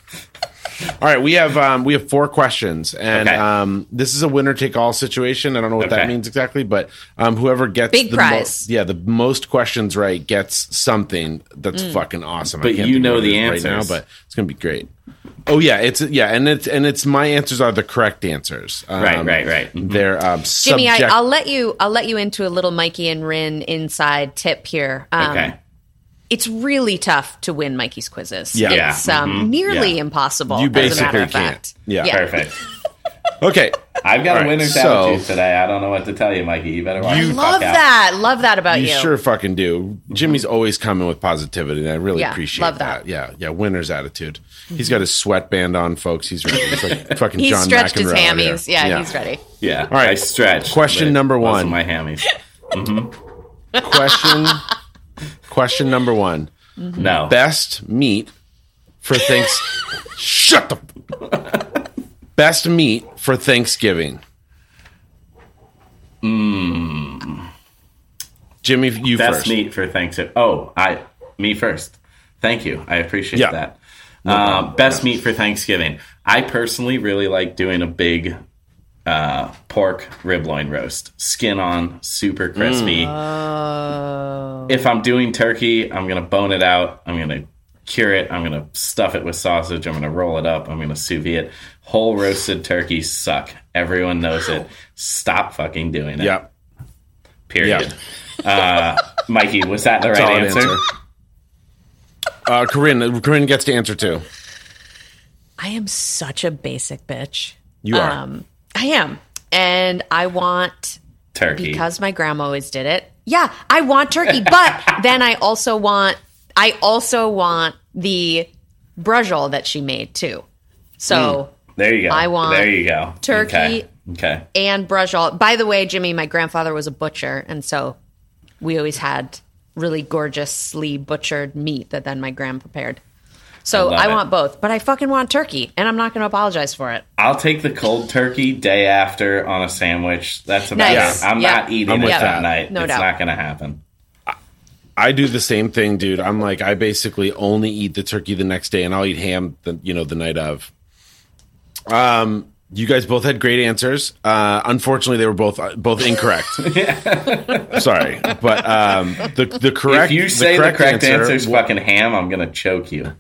Speaker 1: All right, we have um, we have four questions, and
Speaker 3: Okay.
Speaker 1: um, this is a winner take all situation. I don't know what that means exactly, but um, whoever gets
Speaker 2: Big
Speaker 1: the
Speaker 2: prize.
Speaker 1: yeah, the most questions right gets something that's
Speaker 2: Mm.
Speaker 1: fucking awesome. I
Speaker 3: But
Speaker 1: can't
Speaker 3: you know the
Speaker 1: is right now, but it's gonna be great. Oh yeah, it's yeah, and it's and it's my answers are the correct answers. Um,
Speaker 3: Right, right, right. Mhm.
Speaker 1: They're um,
Speaker 2: Jimmy, I, I'll let you. I'll let you into a little Mikey and Rinne inside tip here. Um,
Speaker 3: Okay.
Speaker 2: It's really tough to win Mikey's quizzes.
Speaker 1: Yeah.
Speaker 3: Yeah.
Speaker 2: It's um,
Speaker 3: Mhm.
Speaker 2: nearly
Speaker 3: Yeah.
Speaker 2: impossible.
Speaker 1: You
Speaker 2: as a
Speaker 1: basically can't.
Speaker 2: fact.
Speaker 1: Yeah.
Speaker 3: Perfect.
Speaker 1: okay.
Speaker 3: I've got
Speaker 1: All
Speaker 3: a
Speaker 1: right,
Speaker 3: winner's
Speaker 1: so-
Speaker 3: attitude today. I don't know what to tell you, Mikey. You better watch
Speaker 1: You-
Speaker 3: the fuck
Speaker 2: Love
Speaker 3: out.
Speaker 2: that. Love that about
Speaker 1: You
Speaker 2: you.
Speaker 1: sure fucking do. Jimmy's always coming with positivity, and I really
Speaker 2: Yeah,
Speaker 1: appreciate
Speaker 2: love
Speaker 1: that.
Speaker 2: that.
Speaker 1: Yeah, yeah, winner's attitude. He's got his sweatband on, folks. He's ready. He's like fucking
Speaker 2: He's
Speaker 1: John
Speaker 2: stretched his
Speaker 1: McEnroe here.
Speaker 2: hammies. Yeah, he's ready.
Speaker 3: Yeah.
Speaker 1: right.
Speaker 3: I stretched.
Speaker 1: Question number one.
Speaker 3: My hammies. Mm-hmm.
Speaker 1: Question. Question number one:
Speaker 3: No.
Speaker 1: Best meat for thanks. Shut the. Best meat for Thanksgiving. Jimmy, you
Speaker 3: Best
Speaker 1: first.
Speaker 3: meat for Thanksgiving. Oh, I me first. Thank you. I appreciate
Speaker 1: Yeah.
Speaker 3: that. Um, best meat for Thanksgiving. I personally really like doing a big uh, pork rib loin roast, skin on, super crispy. If I'm doing turkey, I'm gonna bone it out. I'm gonna cure it. I'm gonna stuff it with sausage. I'm gonna roll it up. I'm gonna sous vide it. Whole roasted turkeys suck. Everyone knows it. Stop fucking doing it.
Speaker 1: Yep.
Speaker 3: Period. Uh, Mikey, was that the right
Speaker 1: Solid
Speaker 3: answer?
Speaker 1: answer. Uh, Corinne, Corinne gets to answer too.
Speaker 2: I am such a basic bitch.
Speaker 1: You are.
Speaker 2: Um, I am, and I want
Speaker 3: Turkey.
Speaker 2: because my grandma always did it. Yeah, I want turkey, but then I also want I also want the braciole that she made too. So mm,
Speaker 3: there you go.
Speaker 2: I want
Speaker 3: There you go.
Speaker 2: turkey.
Speaker 3: Okay. okay.
Speaker 2: and braciole. By the way, Jimmy, my grandfather was a butcher, and so we always had really gorgeously butchered meat that then my gran prepared. So
Speaker 3: I
Speaker 2: I, want both, but I fucking want turkey, and I'm not going to apologize for it.
Speaker 3: I'll take the cold turkey day after on a sandwich. That's about
Speaker 2: Nice.
Speaker 3: it. I'm
Speaker 2: Yeah.
Speaker 3: not eating
Speaker 1: I'm
Speaker 3: it
Speaker 1: with
Speaker 3: that
Speaker 1: that.
Speaker 3: night.
Speaker 2: No
Speaker 3: it's
Speaker 2: doubt.
Speaker 3: not going to happen.
Speaker 1: I do the same thing, dude. I'm like, I basically only eat the turkey the next day, and I'll eat ham, the, you know, the night of. Um, You guys both had great answers. Uh, unfortunately, they were both both incorrect. Sorry, but um, the the correct
Speaker 3: if you say the correct,
Speaker 1: answer
Speaker 3: answer is fucking ham, I'm gonna choke you.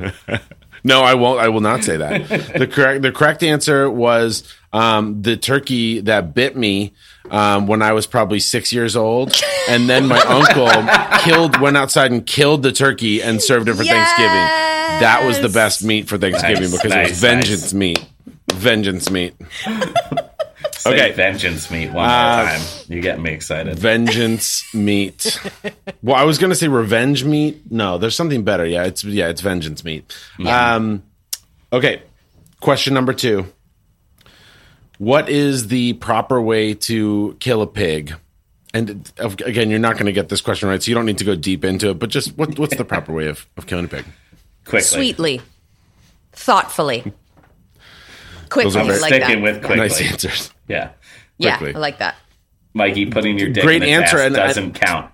Speaker 1: No, I won't. I will not say that. the correct the correct answer was um, the turkey that bit me um, when I was probably six years old, and then my uncle killed went outside and killed the turkey and served it for Thanksgiving. That was the best meat for Thanksgiving
Speaker 3: Nice,
Speaker 1: because it was vengeance meat. Vengeance meat.
Speaker 3: Say
Speaker 1: Okay.
Speaker 3: vengeance meat one
Speaker 1: Uh,
Speaker 3: more time. You get me excited.
Speaker 1: Vengeance meat. Well, I was gonna say revenge meat. No, there's something better. Yeah, it's yeah, it's vengeance meat. Um, okay. Question number two. What is the proper way to kill a pig? And again, you're not going to get this question right, so you don't need to go deep into it. But just what, what's the proper way of, of killing a pig?
Speaker 3: Quickly.
Speaker 2: Sweetly, thoughtfully, quickly,
Speaker 1: are very-
Speaker 2: like
Speaker 3: Sticking
Speaker 2: that.
Speaker 3: with quickly.
Speaker 1: Nice answers.
Speaker 3: Yeah.
Speaker 2: yeah,
Speaker 1: quickly.
Speaker 2: I like that.
Speaker 3: Mikey, putting your dick
Speaker 1: Great
Speaker 3: in its
Speaker 1: answer,
Speaker 3: ass
Speaker 1: and
Speaker 3: doesn't count.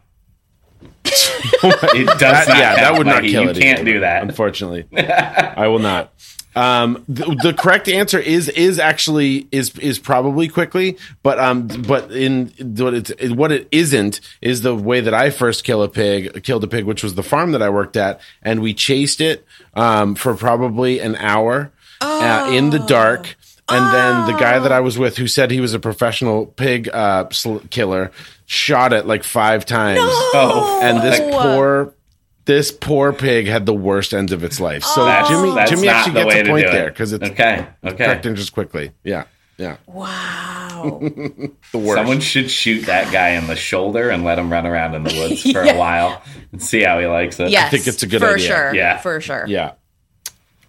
Speaker 3: it does not
Speaker 1: yeah,
Speaker 3: count,
Speaker 1: that would not kill
Speaker 3: You
Speaker 1: it.
Speaker 3: You can't
Speaker 1: either,
Speaker 3: do that.
Speaker 1: Unfortunately, I will not. Um, the, the correct answer is is actually is is probably quickly, but um, but in what it what it isn't is the way that I first kill a pig, killed a pig, which was the farm that I worked at, and we chased it um for probably an hour uh, in the dark. And then the guy that I was with, who said he was a professional pig uh, sl- killer, shot it like five times
Speaker 3: Oh,
Speaker 1: and this
Speaker 2: No.
Speaker 1: poor this poor pig had the worst ends of its life. So
Speaker 3: that's,
Speaker 1: Jimmy
Speaker 3: that's
Speaker 1: Jimmy actually
Speaker 3: the
Speaker 1: gets
Speaker 3: way
Speaker 1: a point
Speaker 3: do
Speaker 1: there
Speaker 3: it.
Speaker 1: because it's
Speaker 3: okay. Okay.
Speaker 1: correct just quickly. Yeah, yeah,
Speaker 2: Wow.
Speaker 1: the worst.
Speaker 3: Someone should shoot that guy in the shoulder and let him run around in the woods for
Speaker 2: Yeah.
Speaker 3: a while and see how he likes it.
Speaker 2: Yes,
Speaker 1: think it's a good idea,
Speaker 2: for
Speaker 1: idea.
Speaker 2: sure.
Speaker 3: Yeah.
Speaker 2: for sure.
Speaker 1: yeah.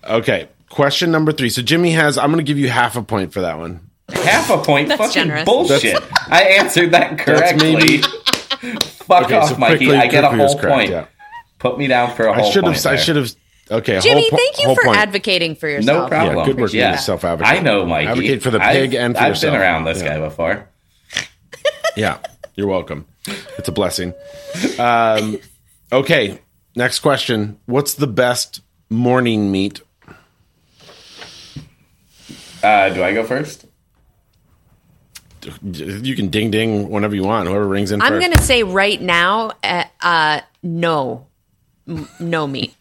Speaker 1: Okay, question number three. So Jimmy has. I'm going to give you half a point for that one.
Speaker 3: Half a point.
Speaker 2: That's
Speaker 3: Fucking
Speaker 2: generous.
Speaker 3: bullshit. I answered that correctly.
Speaker 1: maybe-
Speaker 3: Fuck
Speaker 1: Okay,
Speaker 3: off,
Speaker 1: so
Speaker 3: Mikey.
Speaker 1: quickly,
Speaker 3: I get a whole
Speaker 1: correct,
Speaker 3: point.
Speaker 1: yeah.
Speaker 3: Put me down for a
Speaker 1: I
Speaker 3: whole
Speaker 1: I
Speaker 3: should
Speaker 1: have. I should have. Okay,
Speaker 2: Jimmy,
Speaker 1: whole po-
Speaker 2: thank you
Speaker 1: whole
Speaker 2: for
Speaker 1: point.
Speaker 2: advocating for yourself.
Speaker 3: No problem.
Speaker 1: Yeah, good work
Speaker 3: Yeah.
Speaker 1: being self-advocate.
Speaker 3: I know, Mikey.
Speaker 1: Advocate for the pig
Speaker 3: I've,
Speaker 1: and for
Speaker 3: I've
Speaker 1: yourself.
Speaker 3: been around this
Speaker 1: Yeah.
Speaker 3: guy before.
Speaker 1: Yeah, you're welcome. It's a blessing. Um, okay, next question. What's the best morning meat?
Speaker 3: Uh, do I go first?
Speaker 1: You can ding ding whenever you want. Whoever rings in
Speaker 2: I'm
Speaker 1: first.
Speaker 2: gonna say right now, uh, uh, no, M- no meat,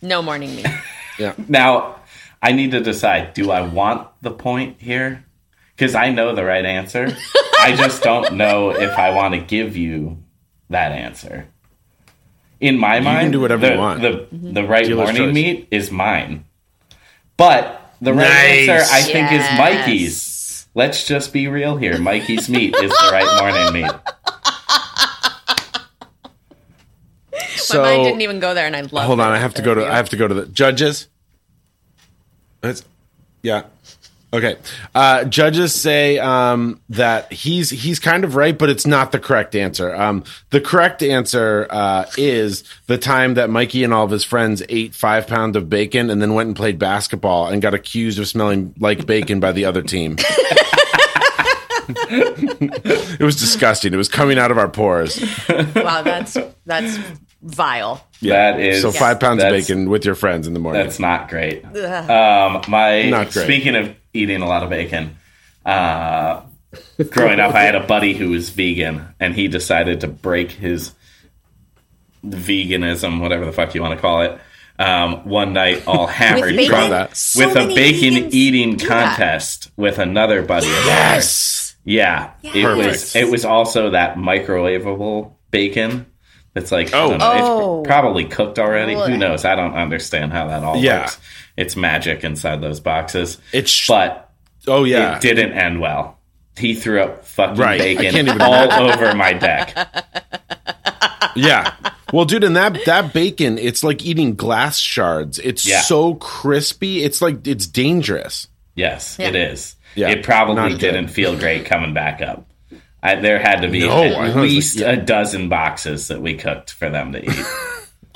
Speaker 2: no morning meat.
Speaker 1: Yeah.
Speaker 3: Now, I need to decide do I want the point here? Because I know the right answer. I just don't know if I want to give you that answer. In my mind,
Speaker 1: do whatever
Speaker 3: the,
Speaker 1: you want.
Speaker 3: The, the right
Speaker 1: Dealer's
Speaker 3: morning
Speaker 1: choice.
Speaker 3: meat is mine. But the right
Speaker 1: Nice.
Speaker 3: answer, I think, is Mikey's. Let's just be real here. Mikey's meat is the right morning meat.
Speaker 1: So
Speaker 2: My mind didn't even go there, and I love.
Speaker 1: hold on. I have to go to. I have to go to the judges. That's, yeah. Okay. Uh, judges say um, that he's he's kind of right, but it's not the correct answer. Um, the correct answer uh, is the time that Mikey and all of his friends ate five pounds of bacon and then went and played basketball and got accused of smelling like bacon by the other team. it was disgusting. It was coming out of our pores.
Speaker 2: Wow, that's that's vile.
Speaker 3: That is
Speaker 1: So five pounds of bacon with your friends in the morning.
Speaker 3: That's not great. Um, my
Speaker 1: Not great.
Speaker 3: speaking of eating a lot of bacon, uh, growing up, I had a buddy who was vegan, and he decided to break his veganism, whatever the fuck you want to call it. Um, one night, all hammered
Speaker 2: bacon?
Speaker 3: drunk.
Speaker 2: So
Speaker 3: with a bacon eating
Speaker 2: that.
Speaker 3: contest with another buddy. Of ours.
Speaker 1: yes.
Speaker 3: Yeah, it was. It was also that microwavable bacon. That's like
Speaker 1: Oh.
Speaker 3: know, it's
Speaker 2: Oh.
Speaker 3: probably cooked already. Who knows? I don't understand how that all
Speaker 1: Yeah.
Speaker 3: works. It's magic inside those boxes.
Speaker 1: It's
Speaker 3: but
Speaker 1: oh yeah.
Speaker 3: it didn't end well. He threw up fucking
Speaker 1: Right. I
Speaker 3: bacon
Speaker 1: can't even
Speaker 3: all over my deck.
Speaker 1: Yeah. Well, dude, and that that bacon, it's like eating glass shards. It's
Speaker 3: Yeah.
Speaker 1: so crispy. It's like it's dangerous.
Speaker 3: Yes,
Speaker 2: Yeah.
Speaker 3: it is.
Speaker 1: Yeah,
Speaker 3: it probably didn't feel great coming back up. I, there had to be
Speaker 1: No,
Speaker 3: at
Speaker 1: was-
Speaker 3: least
Speaker 1: yeah.
Speaker 3: a dozen boxes that we cooked for them to eat.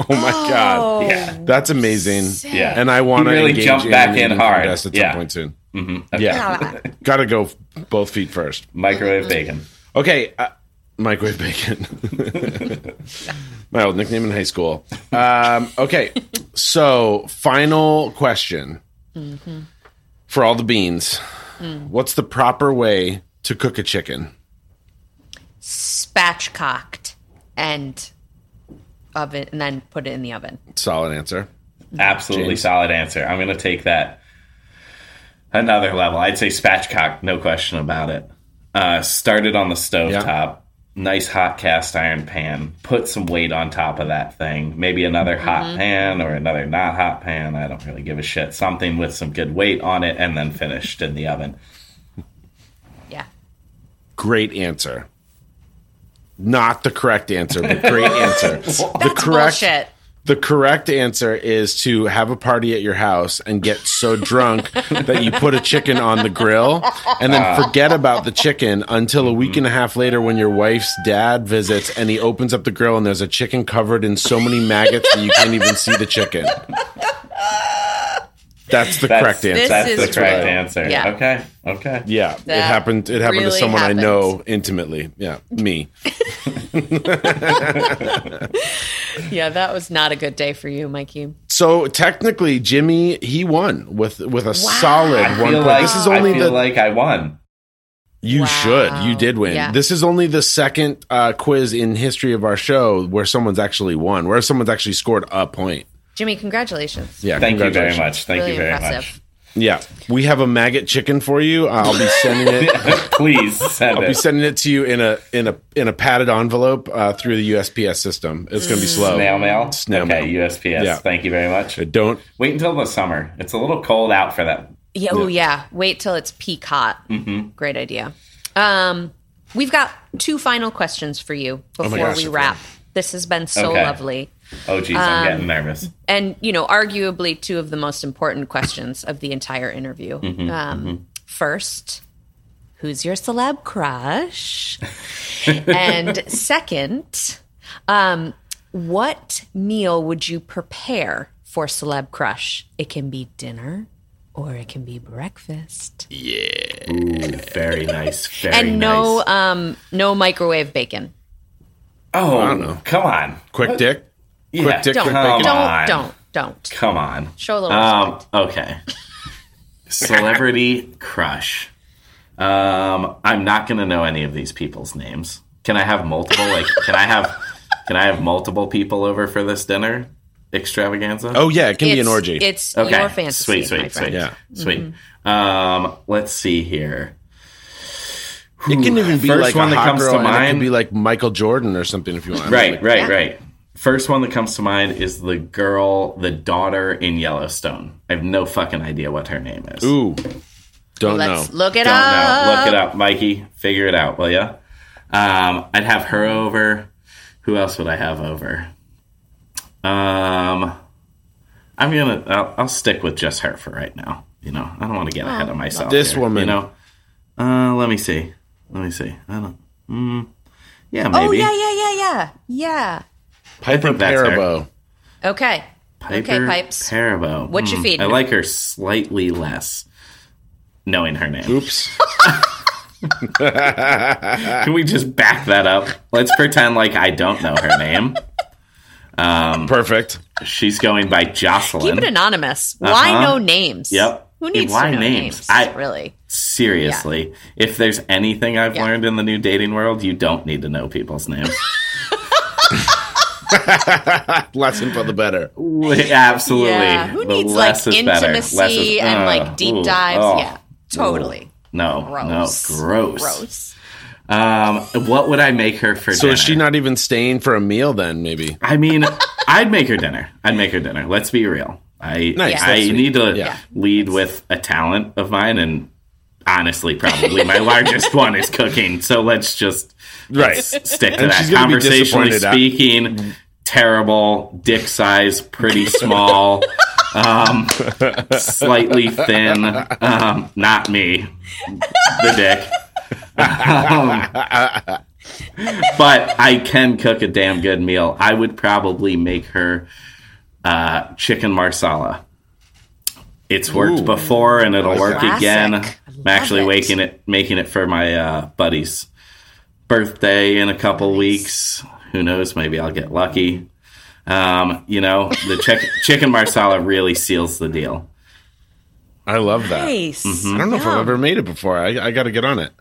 Speaker 1: Oh my god.
Speaker 3: Yeah.
Speaker 1: That's amazing.
Speaker 3: Yeah.
Speaker 1: And I want to
Speaker 3: He really
Speaker 1: engage
Speaker 3: jumped
Speaker 1: in
Speaker 3: back in hard.
Speaker 1: contest at
Speaker 3: Yeah.
Speaker 1: some point soon.
Speaker 3: hmm
Speaker 1: Yeah. Got to go both feet first.
Speaker 3: Microwave bacon.
Speaker 1: Okay. Uh, microwave bacon. my old nickname in high school. Um, okay. So, final question for all the beans. What's the proper way to cook a chicken?
Speaker 2: Spatchcocked and oven, and then put it in the oven.
Speaker 1: Solid answer.
Speaker 3: Absolutely
Speaker 1: James?
Speaker 3: solid answer. I'm going to take that another level. I'd say spatchcock, no question about it. Uh, started on the stove
Speaker 1: Yeah.
Speaker 3: top, nice hot cast iron pan. Put some weight on top of that thing. Maybe another hot pan or another not hot pan. I don't really give a shit. Something with some good weight on it, and then finished in the oven.
Speaker 2: Yeah.
Speaker 1: Great answer. Not the correct answer, but great answer. the
Speaker 2: That's
Speaker 1: correct
Speaker 2: bullshit.
Speaker 1: the correct answer is to have a party at your house and get so drunk that you put a chicken on the grill and then ah. forget about the chicken until a week and a half later when your wife's dad visits and he opens up the grill and there's a chicken covered in so many maggots that you can't even see the chicken. That's the
Speaker 3: That's,
Speaker 1: correct answer.
Speaker 3: that's
Speaker 2: This
Speaker 3: the
Speaker 2: is
Speaker 3: correct
Speaker 2: true.
Speaker 3: answer.
Speaker 2: Yeah.
Speaker 3: Okay. Okay.
Speaker 1: Yeah, it
Speaker 2: That
Speaker 1: happened. It happened to
Speaker 2: really
Speaker 1: someone I know intimately. Yeah, me.
Speaker 2: Yeah, that was not a good day for you, Mikey.
Speaker 1: So technically, Jimmy he won with with a solid
Speaker 3: I
Speaker 1: one
Speaker 3: feel
Speaker 1: point.
Speaker 3: like
Speaker 1: this is only
Speaker 3: I feel
Speaker 1: the
Speaker 3: like I won.
Speaker 1: you
Speaker 2: Wow.
Speaker 1: should you did win.
Speaker 2: Yeah.
Speaker 1: This is only the second uh, quiz in history of our show where someone's actually won, where someone's actually scored a point.
Speaker 2: Jimmy, congratulations.
Speaker 1: Yeah,
Speaker 3: Thank you very much. Thank
Speaker 2: really
Speaker 3: you very
Speaker 2: impressive.
Speaker 3: much.
Speaker 1: Yeah, we have a maggot chicken for you. I'll be sending it.
Speaker 3: Please send it.
Speaker 1: I'll be sending it to you in a in a in a padded envelope uh, through the USPS system. It's going to be slow.
Speaker 3: Snail mail.
Speaker 1: Snail mail.
Speaker 3: okay,
Speaker 1: mail.
Speaker 3: USPS.
Speaker 1: Yeah.
Speaker 3: Thank you very much.
Speaker 1: Don't
Speaker 3: Wait until the summer. It's a little cold out for that.
Speaker 2: Yeah, oh yeah. Wait till it's peak hot.
Speaker 1: Mm-hmm.
Speaker 2: Great idea. Um, we've got two final questions for you before
Speaker 1: Oh gosh,
Speaker 2: we
Speaker 1: okay.
Speaker 2: wrap. This has been so
Speaker 3: Okay.
Speaker 2: lovely.
Speaker 3: Oh, geez,
Speaker 2: Um,
Speaker 3: I'm getting nervous.
Speaker 2: and you know arguably two of the most important questions of the entire interview
Speaker 3: Mm-hmm,
Speaker 2: um, first who's your celeb crush and second um, what meal would you prepare for celeb crush it can be dinner or it can be breakfast
Speaker 3: Ooh, very nice. Very
Speaker 2: and no
Speaker 3: nice.
Speaker 2: um, no microwave bacon
Speaker 3: oh,
Speaker 1: don't know.
Speaker 3: come on.
Speaker 1: quick dick.
Speaker 3: Yeah,
Speaker 1: Quick dick,
Speaker 2: don't
Speaker 1: quick
Speaker 3: come
Speaker 1: bacon.
Speaker 2: don't don't don't
Speaker 3: Come on.
Speaker 2: show a little
Speaker 3: Um,
Speaker 2: respect
Speaker 3: okay. Celebrity crush. Um, I'm not going to know any of these people's names. Can I have multiple? Like, can I have, can I have multiple people over for this dinner extravaganza?
Speaker 1: Oh yeah, it can be an orgy.
Speaker 2: it's
Speaker 3: okay.
Speaker 2: your fantasy
Speaker 3: Sweet, sweet,
Speaker 2: my
Speaker 3: sweet.
Speaker 1: Yeah.
Speaker 3: sweet. Um, let's see here.
Speaker 1: It can even be
Speaker 3: First
Speaker 1: like
Speaker 3: one
Speaker 1: a
Speaker 3: that
Speaker 1: hot
Speaker 3: comes
Speaker 1: girl,
Speaker 3: to
Speaker 1: and it
Speaker 3: mind-
Speaker 1: could be like Michael Jordan or something if you want.
Speaker 3: Right,
Speaker 1: Like,
Speaker 3: right,
Speaker 2: Yeah.
Speaker 3: right. First one that comes to mind is the girl, the daughter in Yellowstone. I have no fucking idea what her name is.
Speaker 1: Ooh, don't
Speaker 2: let's
Speaker 1: know.
Speaker 2: look it
Speaker 3: Don't
Speaker 2: up
Speaker 3: know. Look it up, Mikey. Figure it out, will ya? Um, I'd have her over. Who else would I have over? Um, I'm gonna. I'll, I'll stick with just her for right now. You know, I don't want to get ahead of myself.
Speaker 1: This
Speaker 3: here,
Speaker 1: woman.
Speaker 3: You know. Uh, let me see. Let me see. I don't. Mm, yeah, maybe.
Speaker 2: Oh yeah, yeah, yeah, yeah, yeah.
Speaker 1: Piper
Speaker 3: think that's.
Speaker 1: Perabo.
Speaker 2: Okay.
Speaker 3: Piper
Speaker 2: okay, pipes.
Speaker 3: Perabo.
Speaker 2: What you
Speaker 3: Hmm,
Speaker 2: feeding
Speaker 3: I like her slightly less, knowing her name.
Speaker 1: Oops.
Speaker 3: Can we just back that up? Let's pretend like I don't know her name.
Speaker 1: Perfect.
Speaker 3: She's going by Jocelyn.
Speaker 2: Keep it anonymous. Why
Speaker 3: Uh-huh.
Speaker 2: no names?
Speaker 3: Yep.
Speaker 2: Who needs
Speaker 3: Why
Speaker 2: to know
Speaker 3: names?
Speaker 2: names?
Speaker 3: I-
Speaker 2: really.
Speaker 3: Seriously, if there's anything I've
Speaker 2: Yeah.
Speaker 3: learned in the new dating world, you don't need to know people's names.
Speaker 1: Less for the better.
Speaker 3: Absolutely.
Speaker 2: Yeah. Who
Speaker 3: The
Speaker 2: needs like
Speaker 3: less is
Speaker 2: intimacy
Speaker 3: Less is-
Speaker 2: and
Speaker 3: uh,
Speaker 2: like deep
Speaker 3: ooh,
Speaker 2: dives?
Speaker 3: oh,
Speaker 2: yeah. Totally.
Speaker 3: No,
Speaker 2: Gross.
Speaker 3: no, gross.
Speaker 2: Gross.
Speaker 3: Um, what would I make her for
Speaker 1: So
Speaker 3: dinner?
Speaker 1: is she not even staying for a meal then? Maybe.
Speaker 3: I mean, I'd make her dinner. I'd make her dinner. Let's be real. I
Speaker 1: Nice,
Speaker 3: I
Speaker 1: that's
Speaker 3: need to
Speaker 1: Yeah.
Speaker 3: lead with a talent of mine, and honestly, probably my largest one is cooking. So let's just
Speaker 1: Right.
Speaker 3: let's stick to
Speaker 1: And
Speaker 3: that.
Speaker 1: she's
Speaker 3: Conversationally
Speaker 1: disappointed at-
Speaker 3: speaking, terrible dick size, pretty small. Um, slightly thin, um, not me, the dick. Um, but I can cook a damn good meal. I would probably make her uh, chicken marsala. It's worked
Speaker 1: Ooh.
Speaker 3: before, and it'll work
Speaker 2: Classic.
Speaker 3: again.
Speaker 2: I
Speaker 3: I'm actually
Speaker 2: it.
Speaker 3: making it making it for my uh, buddy's birthday in a couple weeks. Who knows? Maybe I'll get lucky. Um, you know, the chick- chicken marsala really seals the deal.
Speaker 1: I love that.
Speaker 2: Nice.
Speaker 1: I don't know if I've ever made it before. I, I got to get on it.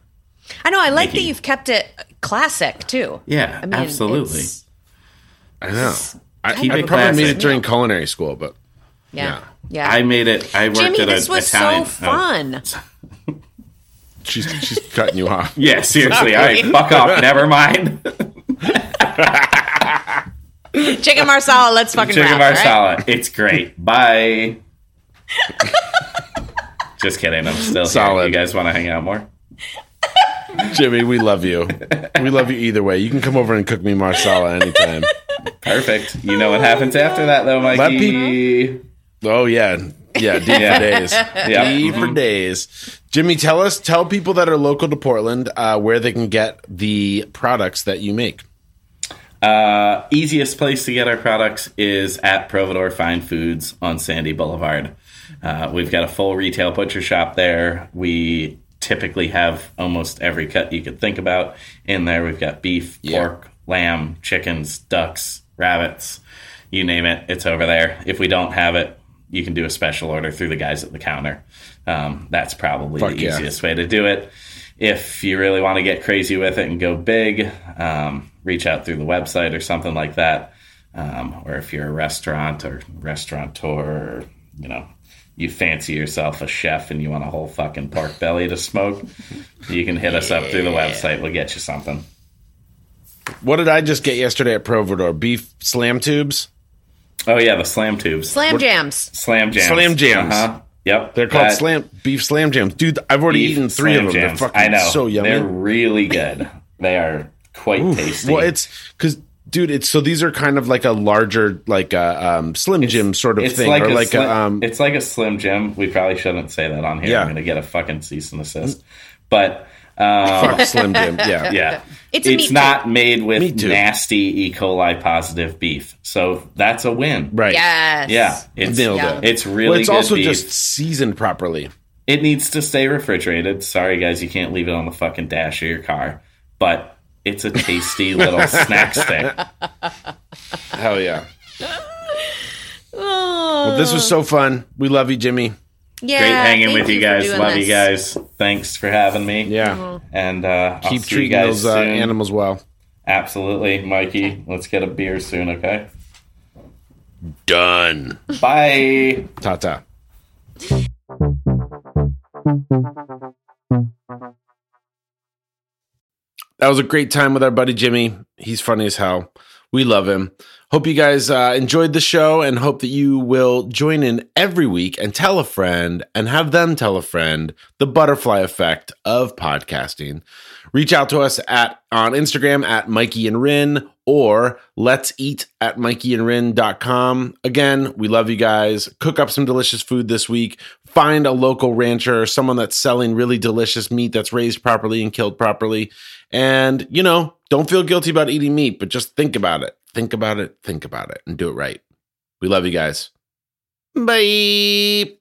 Speaker 2: I know. I like
Speaker 3: Mickey.
Speaker 2: that you've kept it classic too.
Speaker 3: Yeah,
Speaker 2: I mean,
Speaker 3: absolutely.
Speaker 1: I know. I,
Speaker 3: Keep
Speaker 1: I
Speaker 3: it
Speaker 1: probably made it during culinary school, but
Speaker 2: Yeah. Yeah.
Speaker 3: I made it. I worked
Speaker 2: Jimmy,
Speaker 3: at a
Speaker 2: this was
Speaker 3: Italian.
Speaker 2: so
Speaker 3: oh.
Speaker 2: fun.
Speaker 1: she's she's cutting you off.
Speaker 3: Yeah, seriously. All right, fuck off. Never mind.
Speaker 2: Chicken marsala. Let's fucking
Speaker 3: Chicken
Speaker 2: wrap, all right?
Speaker 3: marsala. It's great. Bye. Just kidding. I'm still
Speaker 1: Solid.
Speaker 3: here. You guys want to hang out more?
Speaker 1: Jimmy, we love you. We love you either way. You can come over and cook me marsala anytime.
Speaker 3: Perfect. You know what happens after that, though, Mikey?
Speaker 1: Oh yeah, yeah, deep
Speaker 3: Yeah.
Speaker 1: for days,
Speaker 3: Yeah.
Speaker 1: deep for days. Jimmy, tell us, tell people that are local to Portland uh, where they can get the products that you make.
Speaker 3: Uh, easiest place to get our products is at Providore Fine Foods on Sandy Boulevard. Uh, we've got a full retail butcher shop there. We typically have almost every cut you could think about in there. We've got beef,
Speaker 1: Yeah.
Speaker 3: pork, lamb, chickens, ducks, rabbits, you name it, it's over there. If we don't have it, you can do a special order through the guys at the counter. Um, that's probably
Speaker 1: Fuck
Speaker 3: the
Speaker 1: yeah.
Speaker 3: easiest way to do it. If you really want to get crazy with it and go big, um, reach out through the website or something like that. Um, or if you're a restaurant or restaurateur, or, you know, you fancy yourself a chef and you want a whole fucking pork belly to smoke, you can hit us up through the website. We'll get you something.
Speaker 1: What did I just get yesterday at Providore? Beef slam tubes.
Speaker 3: Oh yeah, the slam tubes,
Speaker 2: Slam jams.
Speaker 3: slam jams,
Speaker 1: Slam jams.
Speaker 3: Uh-huh. Yep,
Speaker 1: They're called
Speaker 3: That-
Speaker 1: slam beef slam jams, dude. I've already eaten three of them. They're fucking
Speaker 3: I know,
Speaker 1: so yummy.
Speaker 3: They're really good. They are quite tasty.
Speaker 1: Well, it's because, dude, it's so these are kind of like a larger, like a um, Slim Jim sort of
Speaker 3: it's
Speaker 1: thing,
Speaker 3: like
Speaker 1: or
Speaker 3: a
Speaker 1: like
Speaker 3: slim,
Speaker 1: a um,
Speaker 3: it's like a slim Jim. We probably shouldn't say that on here.
Speaker 1: Yeah.
Speaker 3: I'm going to get a fucking cease and desist. But um,
Speaker 1: fuck Slim Jim. Yeah,
Speaker 3: yeah,
Speaker 2: It's
Speaker 3: it's
Speaker 2: meat
Speaker 3: not made with nasty E. coli positive beef, so that's a win.
Speaker 1: right.
Speaker 2: Yes.
Speaker 3: Yeah, it's
Speaker 1: Nailed
Speaker 2: Yeah.
Speaker 1: it.
Speaker 3: it's really
Speaker 1: well, it's
Speaker 3: good
Speaker 1: also
Speaker 3: beef.
Speaker 1: just seasoned properly.
Speaker 3: It needs to stay refrigerated. Sorry, guys, you can't leave it on the fucking dash of your car. But it's a tasty little snack stick.
Speaker 1: Hell yeah.
Speaker 2: Oh,
Speaker 1: Well, this was so fun. We love you, Jimmy.
Speaker 2: Yeah,
Speaker 3: Great hanging
Speaker 2: thank
Speaker 3: with you
Speaker 2: for
Speaker 3: guys.
Speaker 2: doing
Speaker 3: Love you guys. Thanks for having me.
Speaker 1: Yeah.
Speaker 3: And uh, I'll
Speaker 1: Keep
Speaker 3: see you
Speaker 1: treating
Speaker 3: guys
Speaker 1: those uh, animals well.
Speaker 3: Absolutely, Mikey. Let's get a beer soon, okay?
Speaker 1: Done.
Speaker 3: Bye.
Speaker 1: Ta ta. That was a great time with our buddy Jimmy. He's funny as hell. We love him. Hope you guys uh, enjoyed the show and hope that you will join in every week and tell a friend and have them tell a friend the butterfly effect of podcasting. Reach out to us at on Instagram at Mikey and Rinne or let's eat at mikeyandrinne.com. Again, we love you guys. Cook up some delicious food this week. Find a local rancher someone that's selling really delicious meat that's raised properly and killed properly. And, you know, don't feel guilty about eating meat, but just think about it. Think about it. Think about it and do it right. We love you guys. Bye.